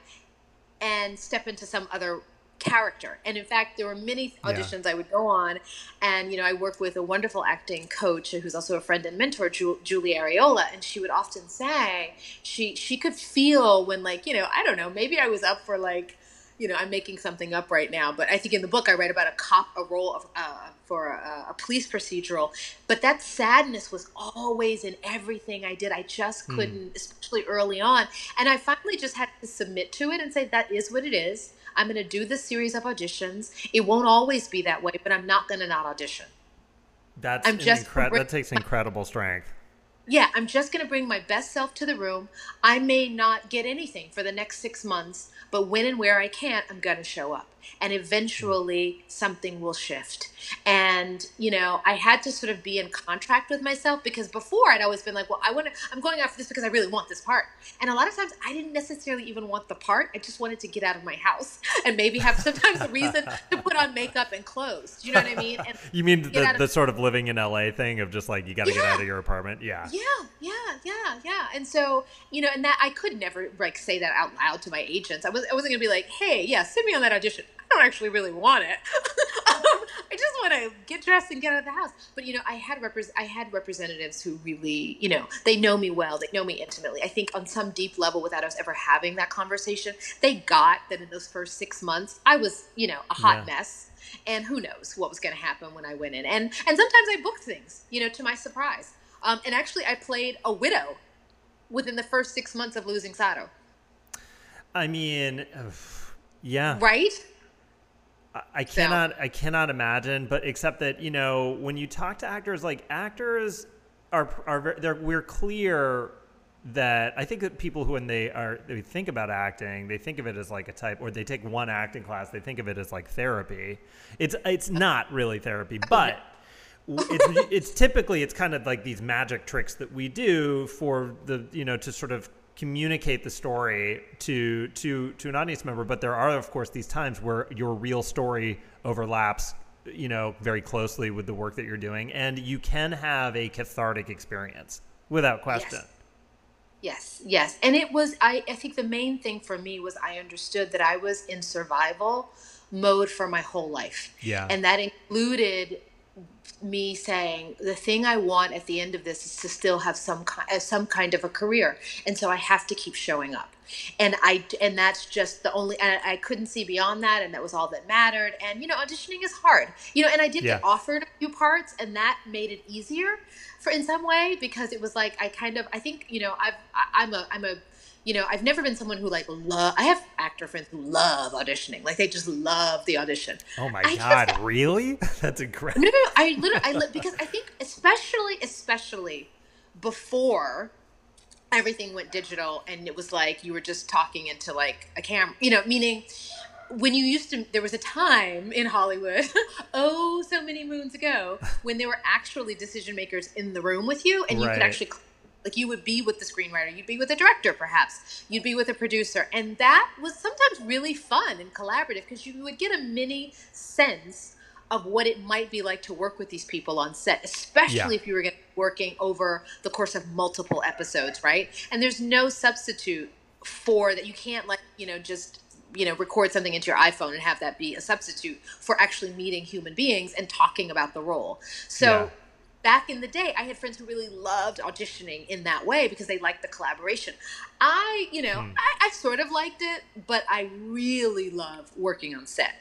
and step into some other character. And in fact, there were many Yeah. auditions I would go on, and you know, I work with a wonderful acting coach who's also a friend and mentor, Ju- Julie Ariola, and she would often say she she could feel when like you know I don't know maybe I was up for like you know I'm making something up right now, but I think in the book I write about a cop a role of uh, for a, a police procedural, but that sadness was always in everything I did. I just couldn't, especially early on, and I finally just had to submit to it and say that is what it is. I'm going to do this series of auditions. It won't always be that way, but I'm not going to not audition. That's I'm just incre- that takes incredible strength. Yeah, I'm just going to bring my best self to the room. I may not get anything for the next six months, but when and where I can, I'm going to show up. And eventually something will shift. And, you know, I had to sort of be in contract with myself because before I'd always been like, well, I want to, I'm going after this because I really want this part. And a lot of times I didn't necessarily even want the part. I just wanted to get out of my house and maybe have sometimes a reason to put on makeup and clothes. Do you know what I mean? And You mean the, the sort of living in LA thing of just like you got to get out of your apartment? Yeah. Yeah, yeah, yeah, yeah. Yeah and so, you know, and that I could never like say that out loud to my agents. I was I wasn't gonna be like, hey, yeah, send me on that audition. I don't actually really want it. um, I just want to get dressed and get out of the house. But you know, I had repres I had representatives who really, you know, they know me well. They know me intimately. I think on some deep level, without us ever having that conversation, they got that in those first six months, I was, you know, a hot Yeah. mess. And who knows what was going to happen when I went in. And and sometimes I booked things, you know, to my surprise. Um, and actually, I played a widow within the first six months of losing Saro. I mean, yeah. Right? I- cannot I cannot imagine, but except that you know when you talk to actors, like actors are are they're we're clear that I think that people who when they are they think about acting, they think of it as like a type, or they take one acting class, they think of it as like therapy. It's it's not really therapy, but. It's, it's typically it's kind of like these magic tricks that we do for the you know to sort of communicate the story to to to an audience member but there are of course these times where your real story overlaps you know very closely with the work that you're doing and you can have a cathartic experience without question Yes, yes. And it was, I, I think the main thing for me was I understood that I was in survival mode for my whole life. Yeah. And that included me saying the thing I want at the end of this is to still have some kind, uh, some kind of a career, and so I have to keep showing up, and I and that's just the only I, I couldn't see beyond that, and that was all that mattered. And you know, auditioning is hard, you know, and I did Yeah. get offered a few parts, and that made it easier for in some way because it was like I kind of I think you know I've I, I'm a I'm a you know I've never been someone who like love I have actor friends who love auditioning like they just love the audition. oh my I just- god really that's incredible No, no, no. I literally, I li- because I think especially, especially before everything went digital and it was like you were just talking into like a camera, you know, meaning when you used to, there was a time in Hollywood, oh, so many moons ago, when there were actually decision makers in the room with you and you Right. could actually like you would be with the screenwriter. You'd be with a director perhaps. You'd be with a producer. And that was sometimes really fun and collaborative because you would get a mini sense of what it might be like to work with these people on set especially Yeah. if you were working over the course of multiple episodes right? And there's no substitute for that. You can't like you know just you know record something into your iphone and have that be a substitute for actually meeting human beings and talking about the role. So Yeah. Back in the day, I had friends who really loved auditioning in that way because they liked the collaboration. I, you know, Hmm. I, I sort of liked it, but I really love working on set.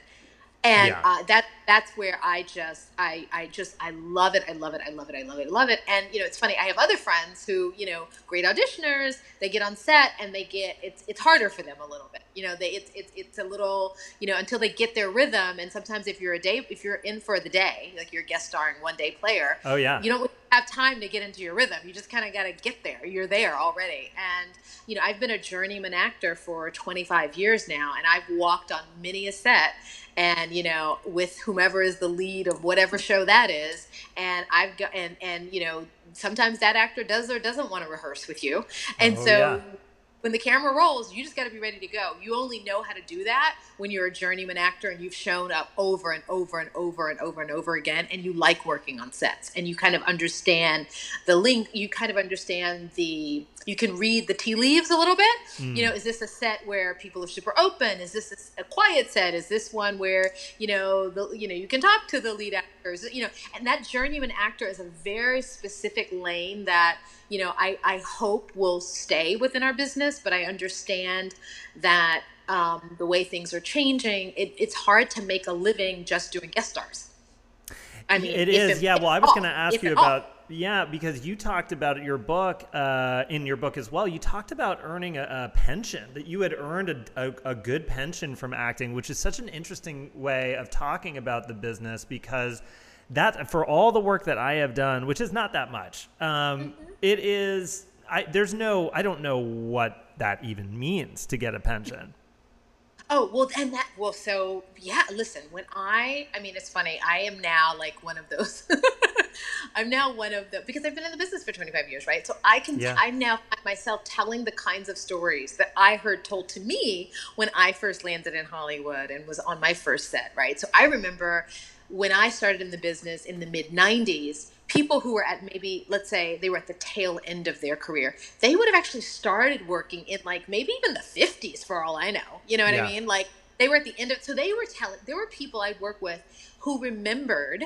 And Yeah. uh, that that's where I just I I just I love it I love it I love it I love it I love it and you know it's funny I have other friends who you know great auditioners they get on set and they get it's it's harder for them a little bit you know they it's it's it's a little you know until they get their rhythm and sometimes if you're a day if you're in for the day like you're guest starring one day player oh yeah you don't have time to get into your rhythm. You just kind of got to get there. You're there already. And, you know, I've been a journeyman actor for 25 years now, and I've walked on many a set and, you know, with whomever is the lead of whatever show that is. And I've got, and, and, you know, sometimes that actor does or doesn't want to rehearse with you. And Oh, so, yeah. when the camera rolls, you just got to be ready to go. You only know how to do that when you're a journeyman actor and you've shown up over and over and over and over and over again and you like working on sets and you kind of understand the link, you kind of understand the you can read the tea leaves a little bit. Mm. You know, is this a set where people are super open? Is this a, a quiet set? Is this one where, you know, the you know, you can talk to the lead actors, you know, and that journeyman actor is a very specific lane that you know, I, I hope will stay within our business, but I understand that um, the way things are changing, it, it's hard to make a living just doing guest stars. I mean, it is. It, yeah. Well, I was going to ask you about. All. Yeah, because you talked about your book, uh, in your book as well. You talked about earning a, a pension, that you had earned a, a, a, good pension from acting, which is such an interesting way of talking about the business because that for all the work that I have done, which is not that much, um, mm-hmm. it is. I, there's no. I don't know what that even means to get a pension. Oh well, and that well, so yeah. Listen, when I, I mean, it's funny. I am now like one of those. I'm now one of the because I've been in the business for 25 years, right? So I can. Yeah. I'm now find myself telling the kinds of stories that I heard told to me when I first landed in Hollywood and was on my first set, right? So I remember when I started in the business in the mid 90s, people who were at maybe, let's say, they were at the tail end of their career, they would have actually started working in like maybe even the 50s for all I know. You know what yeah. I mean? Like they were at the end of, so they were telling, there were people I'd work with who remembered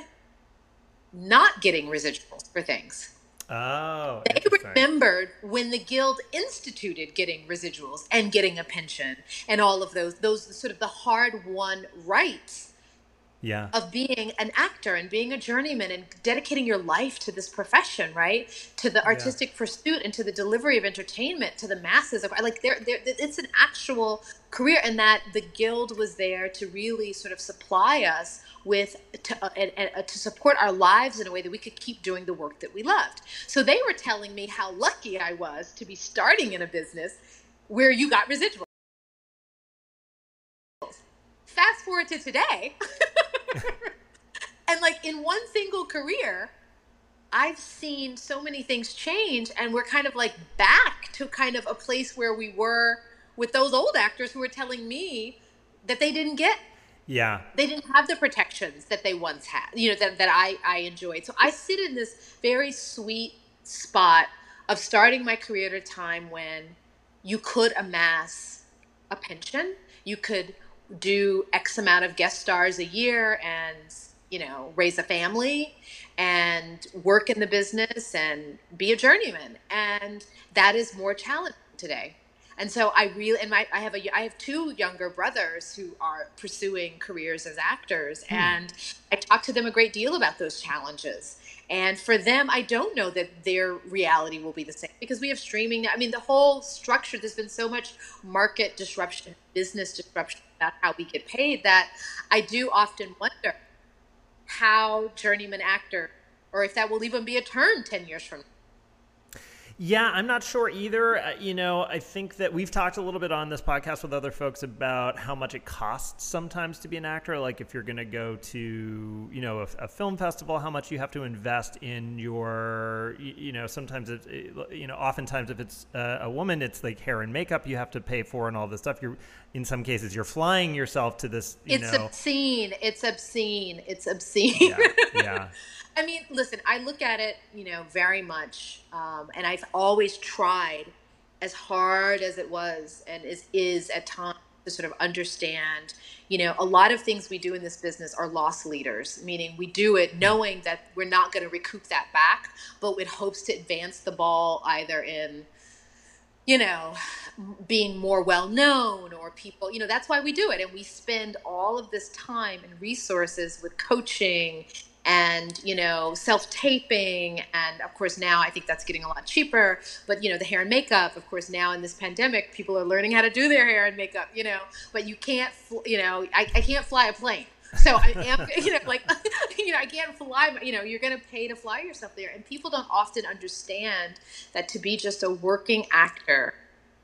not getting residuals for things. Oh, they remembered when the guild instituted getting residuals and getting a pension and all of those those sort of the hard won rights yeah. of being an actor and being a journeyman and dedicating your life to this profession, right? To the artistic yeah. pursuit and to the delivery of entertainment to the masses of like there there it's an actual career and that the guild was there to really sort of supply us with to, uh, and, and, uh, to support our lives in a way that we could keep doing the work that we loved. So they were telling me how lucky I was to be starting in a business where you got residuals. Fast forward to today. and like in one single career, I've seen so many things change, and we're kind of like back to kind of a place where we were with those old actors who were telling me that they didn't get yeah. they didn't have the protections that they once had you know that, that i i enjoyed. So i sit in this very sweet spot of starting my career at a time when you could amass a pension you could do X amount of guest stars a year and, you know, raise a family and work in the business and be a journeyman. And that is more challenging today. And so I really, and my, I have a, I have two younger brothers who are pursuing careers as actors, hmm. and I talk to them a great deal about those challenges. And for them, I don't know that their reality will be the same because we have streaming. I mean, the whole structure, there's been so much market disruption, business disruption about how we get paid that I do often wonder how journeyman actor, or if that will even be a term 10 years from now yeah, I'm not sure either. Uh, you know, I think that we've talked a little bit on this podcast with other folks about how much it costs sometimes to be an actor. Like if you're going to go to, you know, a, a, film festival, how much you have to invest in your, you know, sometimes it's, you know, oftentimes if it's a woman, it's like hair and makeup you have to pay for and all this stuff. You're, in some cases, you're flying yourself to this. it's know, obscene. It's obscene. It's obscene. Yeah. yeah. I mean, listen, I look at it, you know, very much, um, and I've always tried, as hard as it was and is is at times to sort of understand, you know, a lot of things we do in this business are loss leaders, meaning we do it knowing that we're not going to recoup that back, but with hopes to advance the ball either in you know, being more well known or people, you know, that's why we do it. And we spend all of this time and resources with coaching and you know self-taping. And of course now i think that's getting a lot cheaper. But you know the hair and makeup of course now in this pandemic people are learning how to do their hair and makeup you know. But you can't you know i, I can't fly a plane so i am you know like you know i can't fly you know you're going to pay to fly yourself there and people don't often understand that to be just a working actor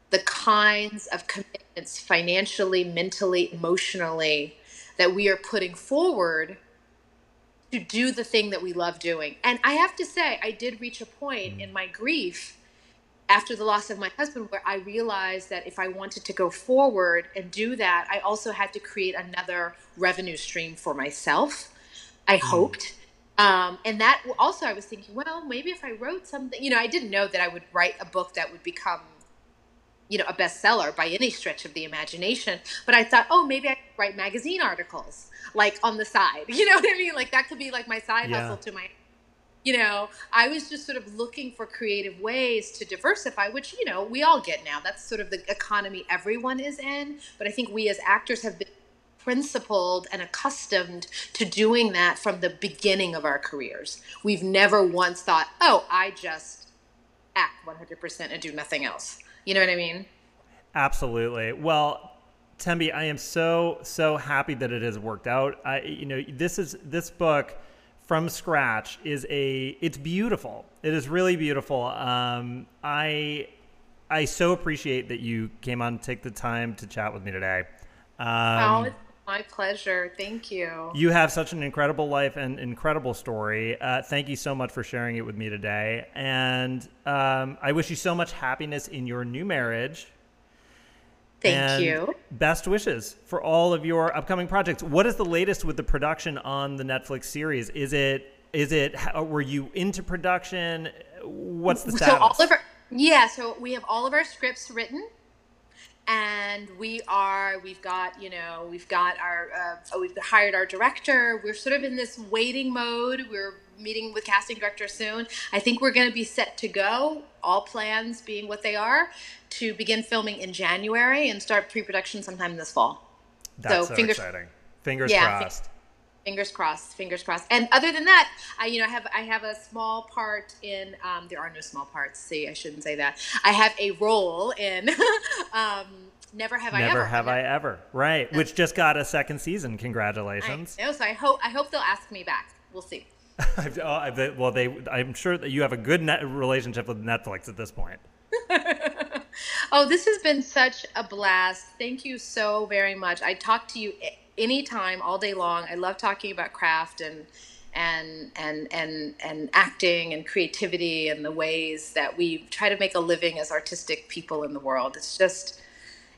the kinds of commitments financially mentally emotionally that we are putting forward to do the thing that we love doing. And I have to say, I did reach a point mm. in my grief after the loss of my husband, where I realized that if I wanted to go forward and do that, I also had to create another revenue stream for myself. I mm. hoped. Um, and that also, I was thinking, well, maybe if I wrote something, you know, I didn't know that I would write a book that would become, you know, a bestseller by any stretch of the imagination. But I thought, oh, maybe I could write magazine articles, like on the side. You know what I mean? Like that could be like my side yeah. hustle to my you know, I was just sort of looking for creative ways to diversify, which, you know, we all get now. That's sort of the economy everyone is in. But I think we as actors have been principled and accustomed to doing that from the beginning of our careers. We've never once thought, oh, I just act 100% and do nothing else. You know what I mean? Absolutely. Well, Tembi, I am so so happy that it has worked out. I you know, this is this book from scratch is a it's beautiful. It is really beautiful. Um, i i so appreciate that you came on to take the time to chat with me today. Um, oh it's my pleasure. Thank you. You have such an incredible life and incredible story. Uh, thank you so much for sharing it with me today. And um, i wish you so much happiness in your new marriage Thank you. Best wishes for all of your upcoming projects. What is the latest with the production on the Netflix series? Is it is it were you into production? What's the status? So all of our yeah, so we have all of our scripts written and we are we've got you know we've got our uh, oh, we've hired our director we're sort of in this waiting mode we're meeting with casting director soon. I think we're going to be set to go all plans being what they are to begin filming in january and start pre-production sometime this fall. That's so, so fingers, exciting. Fingers yeah, crossed. fingers crossed fingers crossed. And other than that i you know i have i have a small part in um, there are no small parts see i shouldn't say that. I have a role in um, never have i Ever. Never have i ever. Right which just got a second season. Congratulations. I know, so i hope i hope they'll ask me back. We'll see Oh, well they i'm sure that you have a good relationship with netflix at this point oh this has been such a blast thank you so very much i talk to you anytime all day long. I love talking about craft and and and and and acting and creativity and the ways that we try to make a living as artistic people in the world. It's just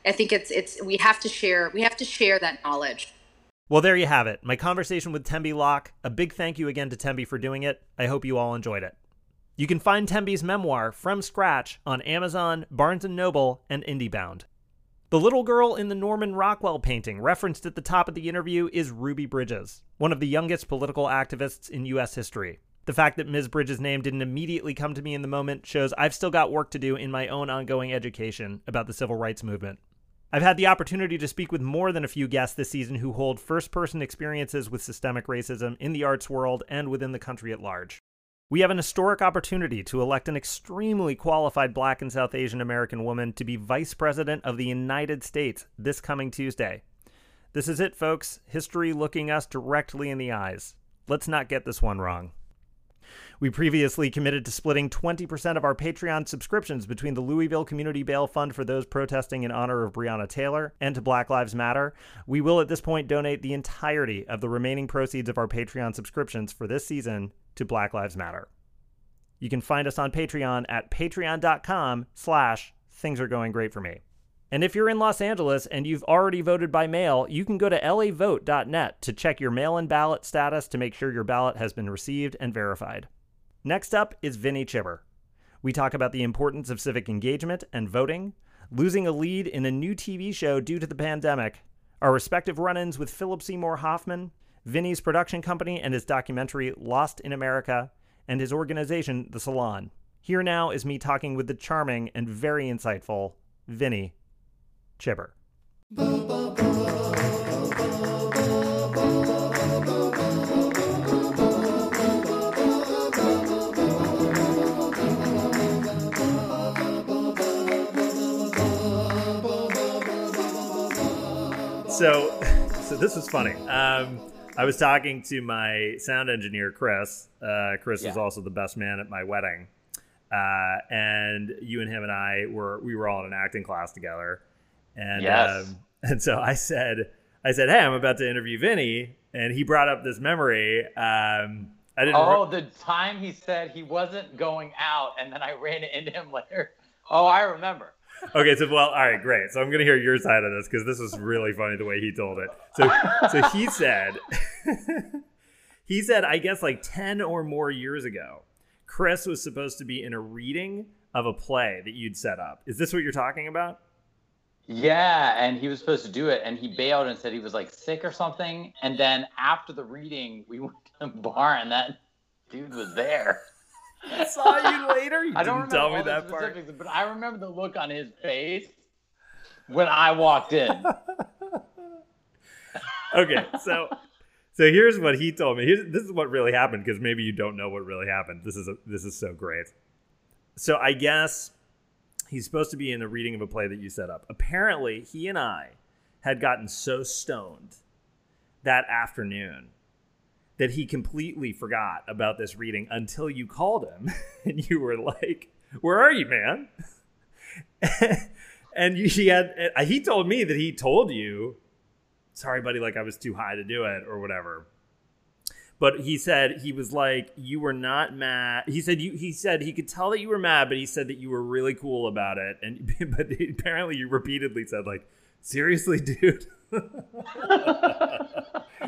I think it's it's we have to share we have to share that knowledge. Well, there you have it. My conversation with Tembi Locke. A big thank you again to Tembi for doing it. I hope you all enjoyed it. You can find Tembi's memoir from scratch on Amazon, Barnes & Noble, and IndieBound. The little girl in the Norman Rockwell painting referenced at the top of the interview is Ruby Bridges, one of the youngest political activists in U.S. history. The fact that Ms. Bridges' name didn't immediately come to me in the moment shows I've still got work to do in my own ongoing education about the civil rights movement. I've had the opportunity to speak with more than a few guests this season who hold first person experiences with systemic racism in the arts world and within the country at large. We have an historic opportunity to elect an extremely qualified black and South Asian American woman to be Vice President of the United States this coming Tuesday. This is it, folks. History looking us directly in the eyes. Let's not get this one wrong. We previously committed to splitting 20% of our Patreon subscriptions between the Louisville Community Bail Fund for those protesting in honor of Breonna Taylor and to Black Lives Matter. We will at this point donate the entirety of the remaining proceeds of our Patreon subscriptions for this season to Black Lives Matter. You can find us on Patreon at patreon.com slash things are going great for me. And if you're in Los Angeles and you've already voted by mail, you can go to lavote.net to check your mail in ballot status to make sure your ballot has been received and verified. Next up is Vinny Chhibber. We talk about the importance of civic engagement and voting, losing a lead in a new TV show due to the pandemic, our respective run ins with Philip Seymour Hoffman, Vinny's production company and his documentary Lost in America, and his organization, The Salon. Here now is me talking with the charming and very insightful Vinny Chhibber. So, so this was funny. Um, I was talking to my sound engineer, Chris. Uh, Chris yeah. was also the best man at my wedding. Uh, and you and him and I were we were all in an acting class together, and yes. um, and so I said I said, hey, I'm about to interview Vinny, and he brought up this memory. Um, I didn't. Oh, re- the time he said he wasn't going out, and then I ran into him later. Oh, I remember. Okay, so well, all right, great. So I'm gonna hear your side of this because this was really funny the way he told it. So, so he said, he said, I guess like ten or more years ago, Chris was supposed to be in a reading of a play that you'd set up. Is this what you're talking about? Yeah, and he was supposed to do it, and he bailed and said he was like sick or something. And then after the reading, we went to the bar, and that dude was there. I saw you later. You I don't didn't remember tell me that part. but I remember the look on his face when I walked in. okay, so so here's what he told me. Here's, this is what really happened because maybe you don't know what really happened. This is a, this is so great. So I guess he's supposed to be in a reading of a play that you set up. Apparently, he and I had gotten so stoned that afternoon that he completely forgot about this reading until you called him and you were like, "Where are you, man?" and he had he told me that he told you sorry buddy like i was too high to do it or whatever but he said he was like you were not mad he said you he said he could tell that you were mad but he said that you were really cool about it and but apparently you repeatedly said like seriously dude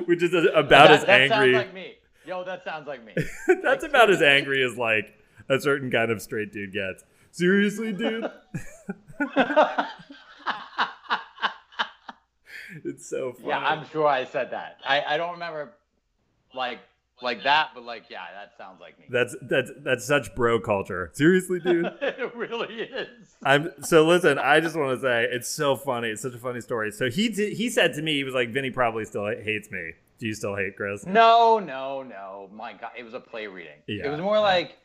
which is about that, as that angry sounds like me. Yo, that sounds like me. that's about as angry as like a certain kind of straight dude gets seriously dude it's so funny yeah, I'm sure I said that. I, I don't remember like like that, but like yeah, that sounds like me. That's that's that's such bro culture. Seriously, dude. it really is. I'm so listen. I just want to say it's so funny. It's such a funny story. So he did, he said to me, he was like, "Vinny probably still hates me. Do you still hate Chris?" No, no, no. My God, it was a play reading. Yeah. It was more like,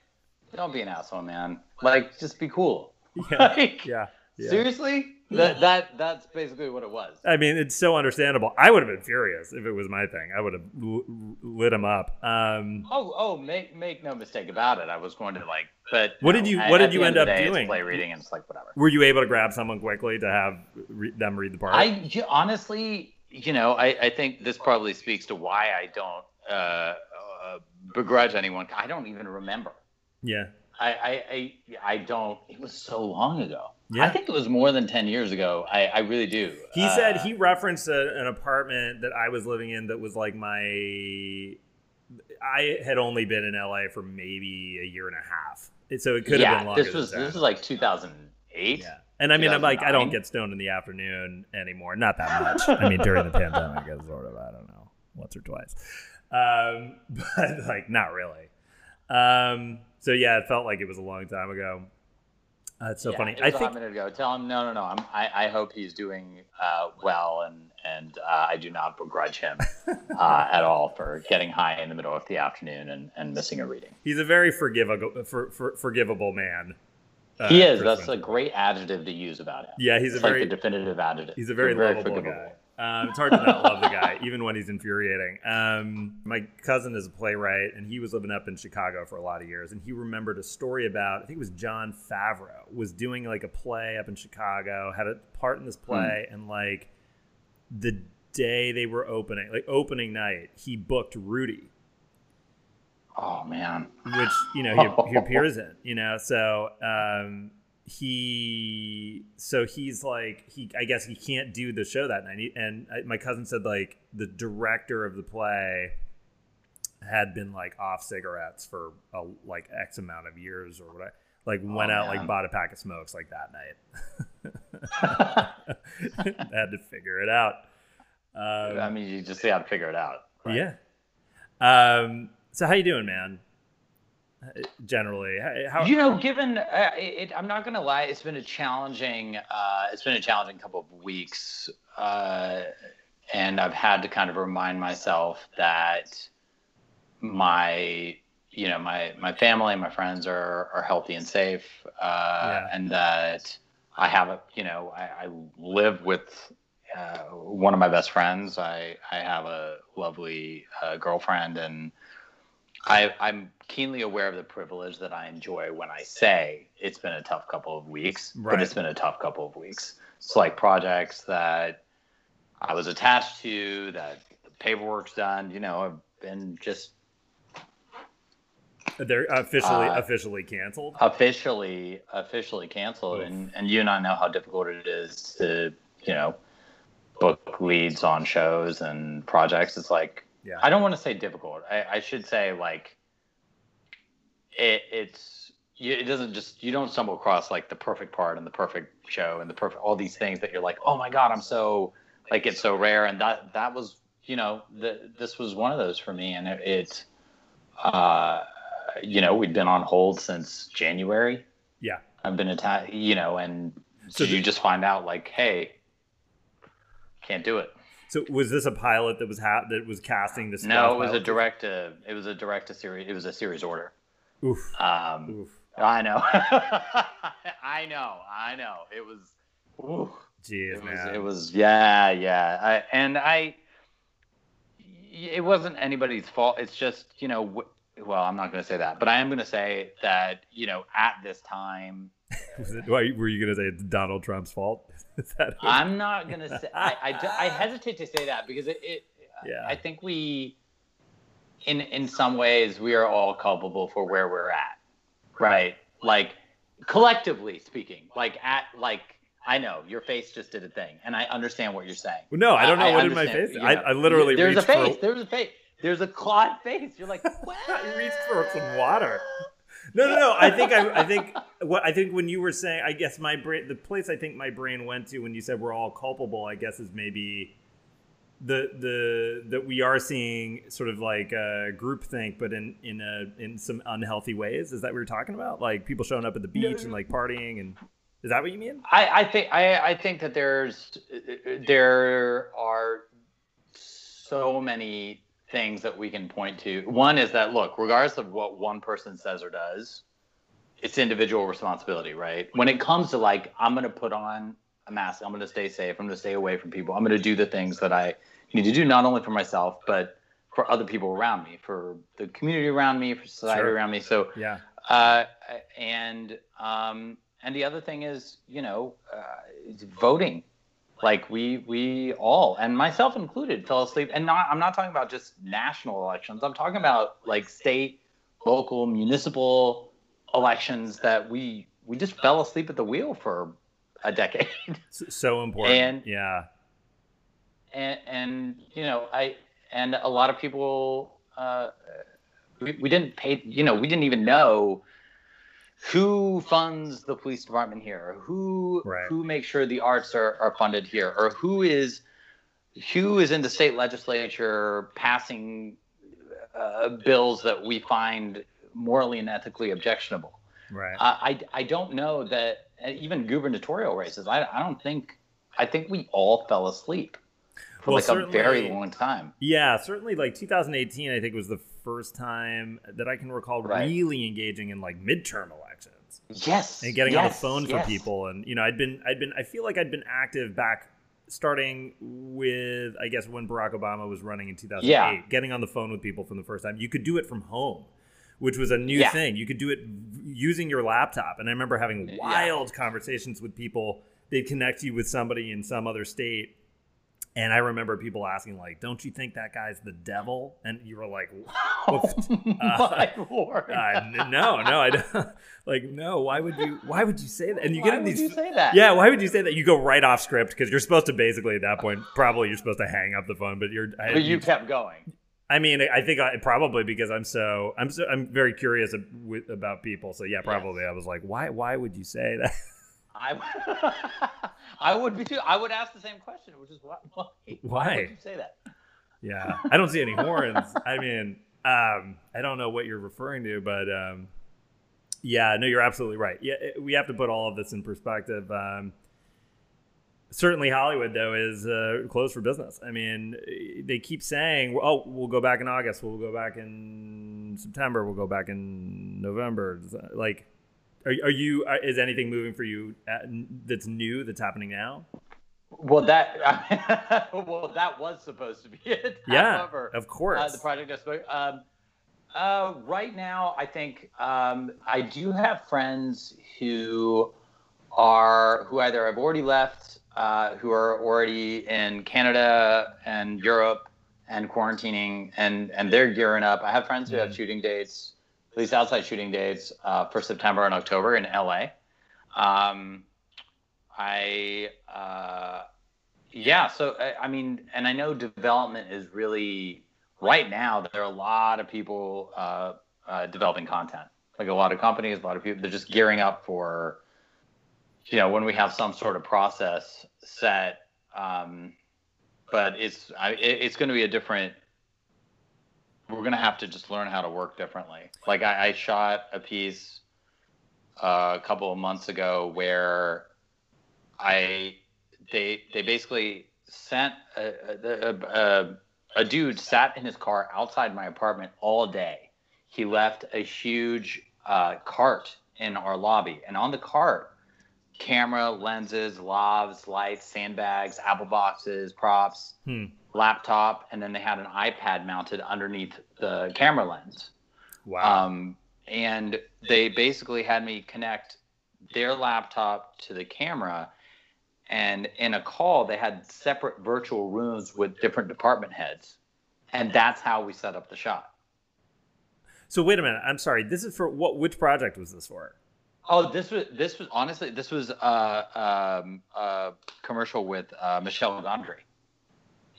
don't be an asshole, man. Like, just be cool. Yeah, Like, yeah. yeah. Seriously? That that that's basically what it was. I mean, it's so understandable. I would have been furious if it was my thing. I would have l- lit him up. Um, Oh, oh, make make no mistake about it. I was going to like, but What did you- at- what did you end up day, doing? Play reading, and it's like whatever. were you able to grab someone quickly to have re- them read the part? I honestly, you know, I, I think this probably speaks to why I don't uh, uh, begrudge anyone. I don't even remember. yeah, I, I, I, I don't. It was so long ago. Yeah. I think it was more than ten years ago. I, I really do. He Uh, said he referenced a, an apartment that I was living in that was like my. I had only been in LA for maybe a year and a half, so it could yeah, have been longer. this was this was like 2008. yeah. And I mean, I'm like, I don't get stoned in the afternoon anymore. Not that much. I mean, during the pandemic, it's sort of, I don't know, once or twice. Um, but like, not really. Um, so yeah, it felt like it was a long time ago. Uh, it's so Yeah, funny. I a think hot minute ago. Tell him no, no, no. I'm, I, I hope he's doing uh, well, and and uh, I do not begrudge him uh, at all for getting high in the middle of the afternoon and, and missing a reading. he's a very forgivable, for, for, forgivable man. uh, he is. That's a great adjective to use about him. Yeah, he's a like very the definitive adjective. He's a very You're lovable forgivable. guy. Um, it's hard to not love the guy, even when he's infuriating. Um, my cousin is a playwright, and he was living up in Chicago for a lot of years. And he remembered a story about I think it was Jon Favreau was doing like a play up in Chicago, had a part in this play, and like the day they were opening, like opening night, he booked Rudy Oh man. which you know he, he appears in you know so um he so he's like he i guess he can't do the show that night and I, my cousin said like the director of the play had been like off cigarettes for a, like x amount of years or whatever like went Oh, out man. like bought a pack of smokes like that night had to figure it out um, I mean, you just have to figure it out. right? yeah. Um. So how you doing, man? Generally, how, You know, given uh, it, I'm not gonna lie, it's been a challenging. Uh, it's been a challenging couple of weeks, uh, and I've had to kind of remind myself that my, you know, my my family, and my friends are are healthy and safe, uh, Yeah. and that I have a, you know, I, I live with. Uh, one of my best friends. I, I have a lovely uh, girlfriend, and I, I'm keenly aware of the privilege that I enjoy when I say it's been a tough couple of weeks, Right. but it's been a tough couple of weeks. It's like projects that I was attached to, that the paperwork's done. You know, I've been just They're officially Uh, officially canceled. officially officially canceled Oof. and and you and I know how difficult it is to you know book leads on shows and projects it's like Yeah. I don't want to say difficult I, I should say like it it's it doesn't just you don't stumble across like the perfect part and the perfect show and the perfect all these things that you're like oh my god I'm so like it's so rare and that that was you know the, this was one of those for me and it, it uh you know we'd been on hold since January Yeah. I've been attacked, you know, and So did you just find out like, hey, can't do it? So was this a pilot that was ha- that was casting this? No, it was a direct. Uh, it was a direct to series. It was a series order. Oof. Um, Oof. I know. I know. I know. It was. oof. Jeez, It was. It was. Yeah. Yeah. I, and I. It wasn't anybody's fault. It's just you know. w- Well, I'm not going to say that, but I am going to say that you know at this time it, were you going to say it's Donald Trump's fault? Is that I'm not gonna say. I, I, I hesitate to say that because it. it Yeah. I think we, in in some ways, we are all culpable for where we're at, right? Like collectively speaking, like at like I know your face just did a thing, and I understand what you're saying. Well, no, I don't know what in my face. you I, know. I literally there's a face. for. There's a face. There's a Claude face. You're like, what? I reached for some water. No, no, no. I think I, I think what I think when you were saying, I guess my brain, the place I think my brain went to when you said we're all culpable, I guess is maybe the the that we are seeing sort of like a groupthink, but in in a in some unhealthy ways. Is that what you're talking about? Like people showing up at the beach and like partying, and is that what you mean? I, I think I, I think that there's there are so many things that we can point to. One is that look, regardless of what one person says or does, it's individual responsibility, right? When it comes to like, I'm gonna put on a mask, I'm gonna stay safe, I'm gonna stay away from people, I'm gonna do the things that I need to do not only for myself but for other people around me, for the community around me, for society Sure. around me. So Yeah, uh, and um, and the other thing is, you know, uh, voting. Like we we all, and myself included, fell asleep. And not I'm not talking about just national elections. I'm talking about like state, local, municipal elections that we we just fell asleep at the wheel for a decade. so, important. And- yeah, and and you know I and a lot of people uh, we, we didn't pay you know we didn't even know who funds the police department here or who Right. who makes sure the arts are, are funded here or who is who is in the state legislature passing uh, bills that we find morally and ethically objectionable right. uh, I, I don't know that even gubernatorial races. I, I don't think I think we all fell asleep for Well, like a very long time. Yeah, certainly like 2018 I think was the first time that I can recall Right. really engaging in like midterm elections Yes, and getting on the yes, phone for people and you know I'd been I'd been I feel like I'd been active back starting with I guess when Barack Obama was running in 2008 Yeah. getting on the phone with people for the first time you could do it from home which was a new Yeah. thing you could do it using your laptop and I remember having Yeah. wild conversations with people they'd connect you with somebody in some other state and I remember people asking like, "Don't you think that guy's the devil?" And you were like, Oh, my lord! uh, "No, no, I don't." like, no. Why would you? Why would you say that? And you Why get in would these. you say that? Yeah, why would you say that? You go right off script because you're supposed to basically at that point probably you're supposed to hang up the phone, but you're. I, but you kept going. I mean, I think I probably because I'm so I'm so I'm very curious about people. So yeah, probably I was like, why why would you say that? I, I would be too. I would ask the same question, which is why? Why, Why? would you say that? Yeah, I don't see any horns. I mean, um, I don't know what you're referring to, but um, yeah, no, you're absolutely right. Yeah, it- we have to put all of this in perspective. Um, certainly, Hollywood though is uh, closed for business. I mean, they keep saying, "Oh, we'll go back in August. We'll go back in September. We'll go back in November." Like, are, are you? uh, Is anything moving for you at, that's new that's happening now? Well, that well, that was supposed to be it. Yeah, However, of course. Uh, the project I spoke. Um, uh, right now, I think um, I do have friends who are who either have already left, uh, who are already in Canada and Europe and quarantining, and and they're gearing up. I have friends who have Mhm. shooting dates least outside shooting dates uh, for September and October in LA. Um, I uh, yeah, so I, I mean, and I know development is really right now. There are a lot of people uh, uh, developing content, like a lot of companies, a lot of people. They're just gearing up for you know when we have some sort of process set. Um, but it's I, it's going to be a different we're gonna have to just learn how to work differently. Like I, I shot a piece uh, a couple of months ago where I they they basically sent a, a, a, a dude sat in his car outside my apartment all day. He left a huge uh, cart in our lobby, and on the cart, camera, lenses, lavs, lights, sandbags, apple boxes, props. Hmm laptop, and then they had an iPad mounted underneath the camera lens. Wow. Um, and they basically had me connect their laptop to the camera. And in a call, they had separate virtual rooms with different department heads. And that's how we set up the shot. So wait a minute. I'm sorry. This is for what? Which project was this for? Oh, this was this was honestly this was uh, um, a commercial with uh, Michel Gondry.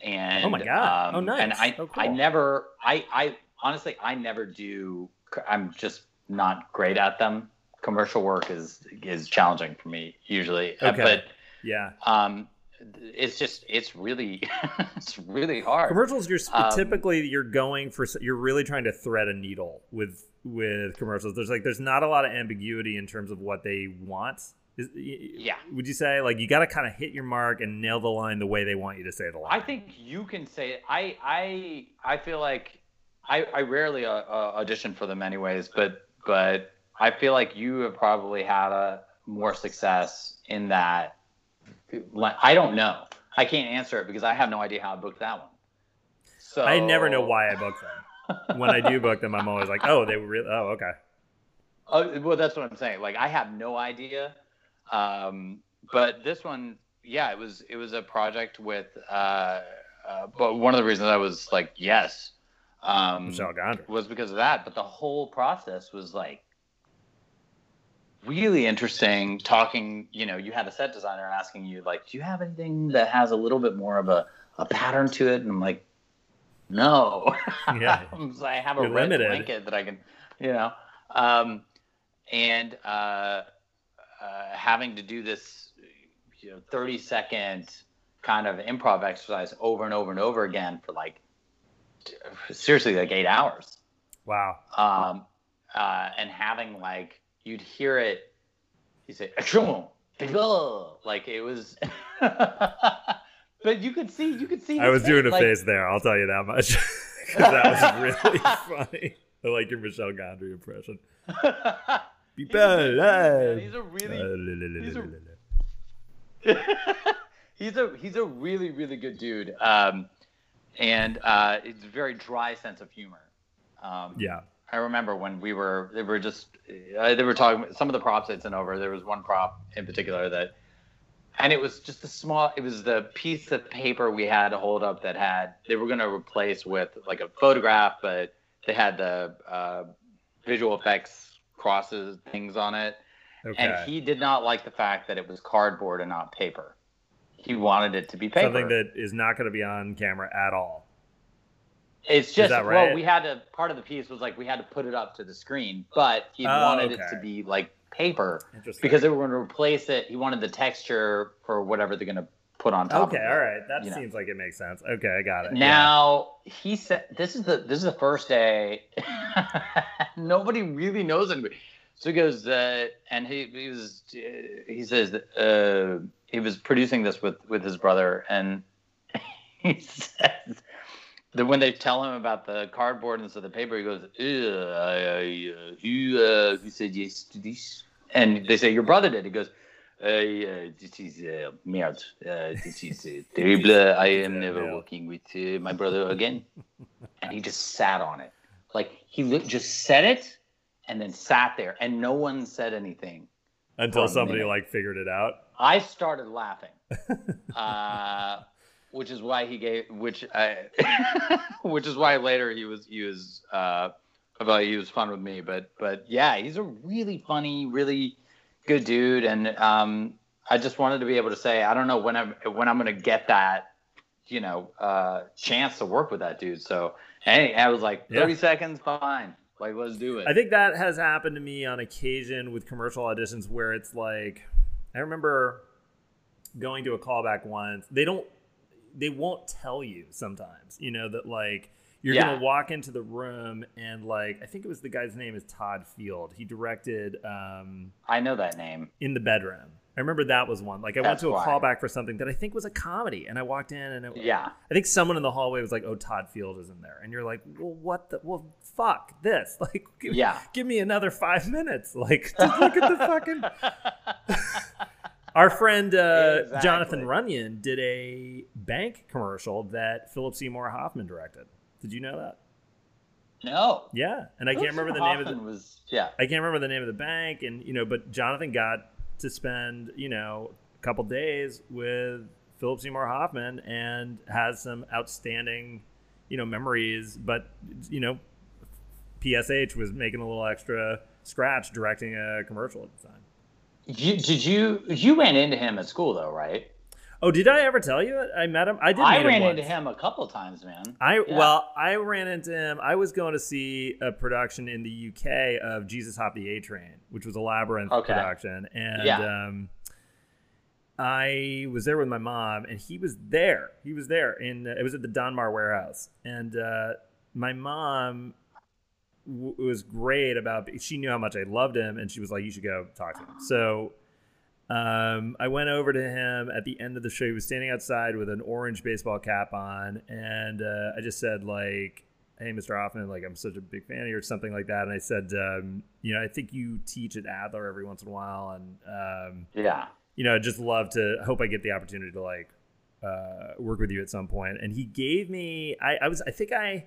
And oh my god! Um, oh nice. And I, oh, cool. I never, I, I honestly, I never do. I'm just not great at them. Commercial work is is challenging for me usually. Uh, Okay. but yeah. um, it's just it's really it's really hard. Commercials, you're Um, typically you're going for you're really trying to thread a needle with with commercials. There's like there's not a lot of ambiguity in terms of what they want. Is, Yeah. Would you say like you got to kind of hit your mark and nail the line the way they want you to say the line? I think you can say it. I I I feel like I I rarely uh, uh, audition for them anyways, but but I feel like you have probably had a more success in that. I don't know. I can't answer it because I have no idea how I booked that one. So I never know why I book them. when I do book them, I'm always like, oh, they were really. Oh, okay. Oh, well, that's what I'm saying. Like, I have no idea. Um, but this one, yeah, it was it was a project with. Uh, uh, but one of the reasons I was like, yes, um, was because of that. But the whole process was like really interesting. Talking, you know, you had a set designer asking you like, do you have anything that has a little bit more of a a pattern to it? And I'm like, no. Yeah. I have a You're red limited. blanket that I can, you know. Um, and uh, uh, having to do this, you know, 30 second kind of improv exercise over and over and over again for like seriously like eight hours. Wow. Um, uh, and having like you'd hear it, you say like it was. but you could see, you could see. I was doing a like, face there. I'll tell you that much that was really funny. I like your Michel Gondry impression. Be He's a man. He's a really, he's he's a he's a really really good dude, um, and uh, it's a very dry sense of humor. Um, Yeah. I remember when we were they were just uh, they were talking some of the props I'd sent over. There was one prop in particular that, and it was just a small. It was the piece of paper we had to hold up that had they were going to replace with like a photograph, but they had the uh, visual effects crosses things on it. Okay. And he did not like the fact that it was cardboard and not paper. He wanted it to be paper. Something that is not going to be on camera at all. it's just that well, we had to part of the piece was like we had to put it up to the screen, but he Oh, wanted it to be like paper Interesting. because they were going to replace it. He wanted the texture for whatever they're going to put on top. Okay, of it. all right. That you know. seems like it makes sense. Okay, I got it. Yeah. Now he said this is the this is the first day. Nobody really knows anybody. So he goes, uh, and he, he was uh, he says uh, he was producing this with with his brother, and he says that when they tell him about the cardboard and so the paper, he goes, "Ugh, I, I, uh, who uh, who said yes to this? And they say your brother did. He goes. Uh, this is uh, merde. Uh, this is uh, terrible. I am never Yeah. working with uh, my brother again. and he just sat on it. Like he li- just said it and then sat there, and no one said anything. Until somebody like figured it out. I started laughing, uh, which is why he gave, which I, which is why later he was he was uh, about. It was fun with me, but but yeah, he's a really funny, really good dude, and um, I just wanted to be able to say I don't know when I'm when I'm gonna get that you know uh, chance to work with that dude. So hey, I was like thirty yeah. seconds, fine. Like let's do it. I think that has happened to me on occasion with commercial auditions where it's like I remember going to a callback once. They don't they won't tell you sometimes, you know, that like you're yeah. gonna walk into the room and like I think it was the guy's name is Todd Field. He directed um I know that name. In the bedroom. I remember that was one. Like I That's went to a why. callback for something that I think was a comedy, and I walked in and it, yeah, I think someone in the hallway was like, "Oh, Todd Field is in there," and you're like, "Well, what the? Well, fuck this! Like, give, yeah, give me another five minutes. Like, just look at the fucking." Our friend uh, exactly. Jonathan Runyon did a bank commercial that Philip Seymour Hoffman directed. Did you know that? No. Yeah, and I can't remember the name of the was yeah. I can't remember the name of the bank, and you know, but Jonathan got to spend you know a couple days with Philip Seymour Hoffman and has some outstanding you know memories. But you know, PSH was making a little extra scratch directing a commercial at the time. You, did you you went into him at school though, right? Oh, did I ever tell you I met him? I did. I ran him into him a couple times, man. I yeah. well, I ran into him. I was going to see a production in the UK of Jesus Hopped the A Train, which was a labyrinth okay. production, and yeah. um, I was there with my mom, and he was there. He was there, and uh, it was at the Donmar warehouse, and uh, my mom w- was great about. She knew how much I loved him, and she was like, "You should go talk to him." So um, I went over to him at the end of the show. He was standing outside with an orange baseball cap on, and uh, I just said like, "Hey, Mr. Hoffman, like I'm such a big fan of you," or something like that. And I said, um, "You know, I think you teach at Adler every once in a while, and um, yeah, you know, I just love to. Hope I get the opportunity to like uh, work with you at some point." And he gave me, I, I was, I think I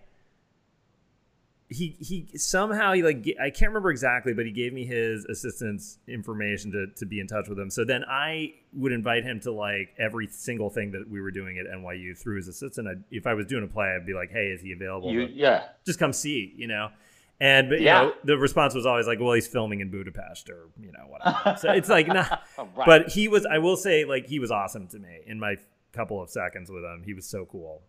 he he somehow he like I can't remember exactly, but he gave me his assistant's information to to be in touch with him. So then I would invite him to like every single thing that we were doing at NYU through his assistant. I'd, if I was doing a play, I'd be like, "Hey, is he available?" You, yeah, just come see, you know. And but you yeah. know, the response was always like, "Well, he's filming in Budapest, or you know, whatever." so it's like, nah. Oh, right. But he was, I will say, like he was awesome to me in my couple of seconds with him. He was so cool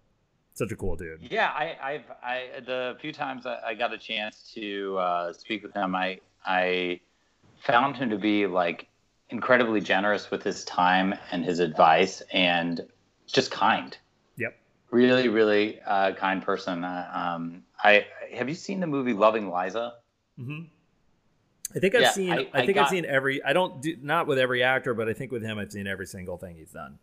such a cool dude. Yeah, I, I've I the few times I, I got a chance to uh, speak with him, I I found him to be like incredibly generous with his time and his advice, and just kind. Yep. Really, really uh, kind person. Uh, um, I have you seen the movie Loving Liza? Mm-hmm. I think I've yeah, seen. I, I think got, I've seen every. I don't do not with every actor, but I think with him, I've seen every single thing he's done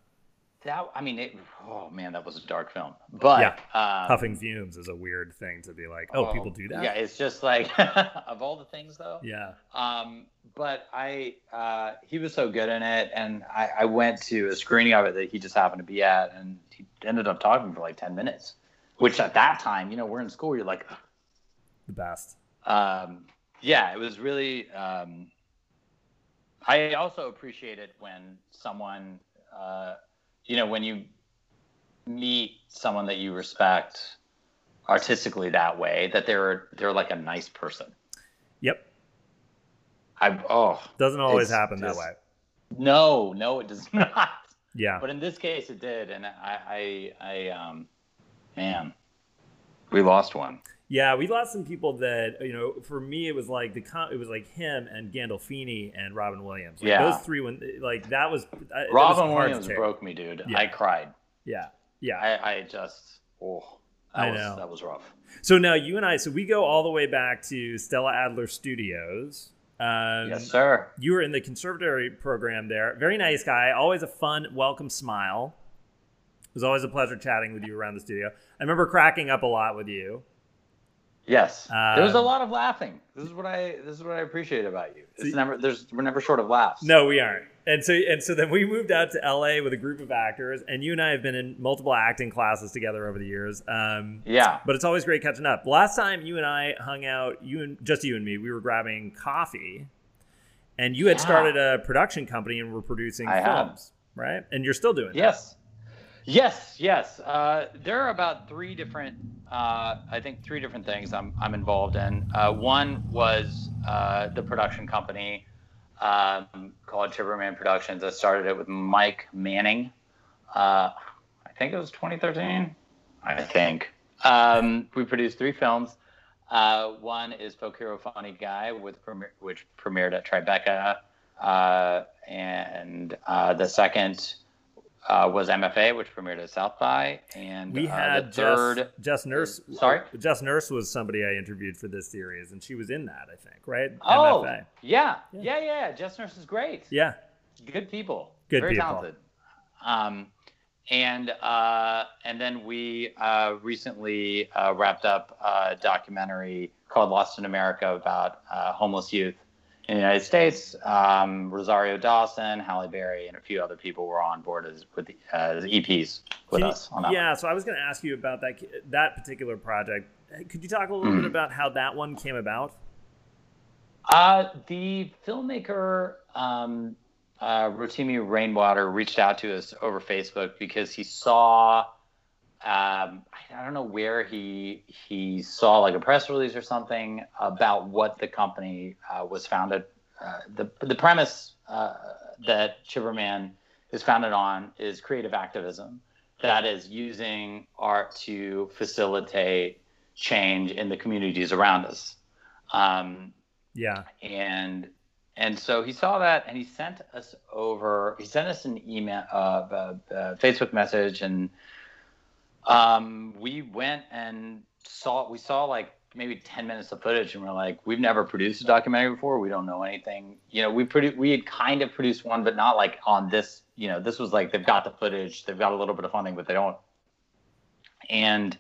that I mean, it, oh man, that was a dark film. But yeah, um, puffing fumes is a weird thing to be like. Oh, oh people do that. Yeah, it's just like of all the things though. Yeah. Um, but I, uh, he was so good in it, and I, I went to a screening of it that he just happened to be at, and he ended up talking for like ten minutes, which at that time, you know, we're in school, you're like the best. Um, yeah, it was really. Um, I also appreciate it when someone. Uh, you know, when you meet someone that you respect artistically that way, that they're they're like a nice person. Yep. I oh doesn't always happen just, that way. No, no, it does not. Yeah. But in this case, it did, and I, I, I um, man, we lost one. Yeah, we lost some people that you know. For me, it was like the it was like him and Gandolfini and Robin Williams. Like yeah, those three. When like that was Robin was Williams broke me, dude. Yeah. I cried. Yeah, yeah. I, I just oh, I was, know that was rough. So now you and I, so we go all the way back to Stella Adler Studios. Um, yes, sir. You were in the conservatory program there. Very nice guy. Always a fun, welcome smile. It was always a pleasure chatting with you around the studio. I remember cracking up a lot with you. Yes, um, there was a lot of laughing. This is what I this is what I appreciate about you. It's see, never there's we're never short of laughs. No, we aren't. And so and so then we moved out to LA with a group of actors, and you and I have been in multiple acting classes together over the years. Um, yeah, but it's always great catching up. Last time you and I hung out, you and just you and me, we were grabbing coffee, and you had yeah. started a production company and were producing I films, have. right? And you're still doing yes. that. Yes, yes. Uh, there are about three different, uh, I think, three different things I'm, I'm involved in. Uh, one was uh, the production company um, called Chhibber Mann Productions. I started it with Mike Manning. Uh, I think it was 2013. I think. Um, we produced three films. Uh, one is Folk Hero Funny Guy, with which premiered at Tribeca, and the second uh, was MFA, which premiered at South by, and we uh, had third. Jess, Jess Nurse. Sorry, Jess Nurse was somebody I interviewed for this series, and she was in that, I think, right? Oh, MFA. Yeah, yeah, yeah, yeah. Jess Nurse is great. Yeah, good people. Good Very people. talented. Um, and uh, and then we uh, recently uh, wrapped up a documentary called Lost in America about uh, homeless youth in the United States. Um, Rosario Dawson, Halle Berry, and a few other people were on board as with the, as EPs with you- us on that. yeah. So I was going to ask you about that that particular project. Could you talk a little Hmm. bit about how that one came about? Uh, the filmmaker um, uh, Rotimi Rainwater reached out to us over Facebook because he saw. Um, I don't know where he he saw like a press release or something about what the company uh, was founded. Uh, the the premise uh, that Chhibber Mann is founded on is creative activism, that is using art to facilitate change in the communities around us. Um, Yeah. and and so he saw that and he sent us over he sent us an email uh, uh, facebook message and um, we went and saw we saw like maybe 10 minutes of footage and we're like we've never produced a documentary before. We don't know anything. You know we produ- we had kind of produced one but not like on this you know this was like they've got the footage they've got a little bit of funding but they don't. And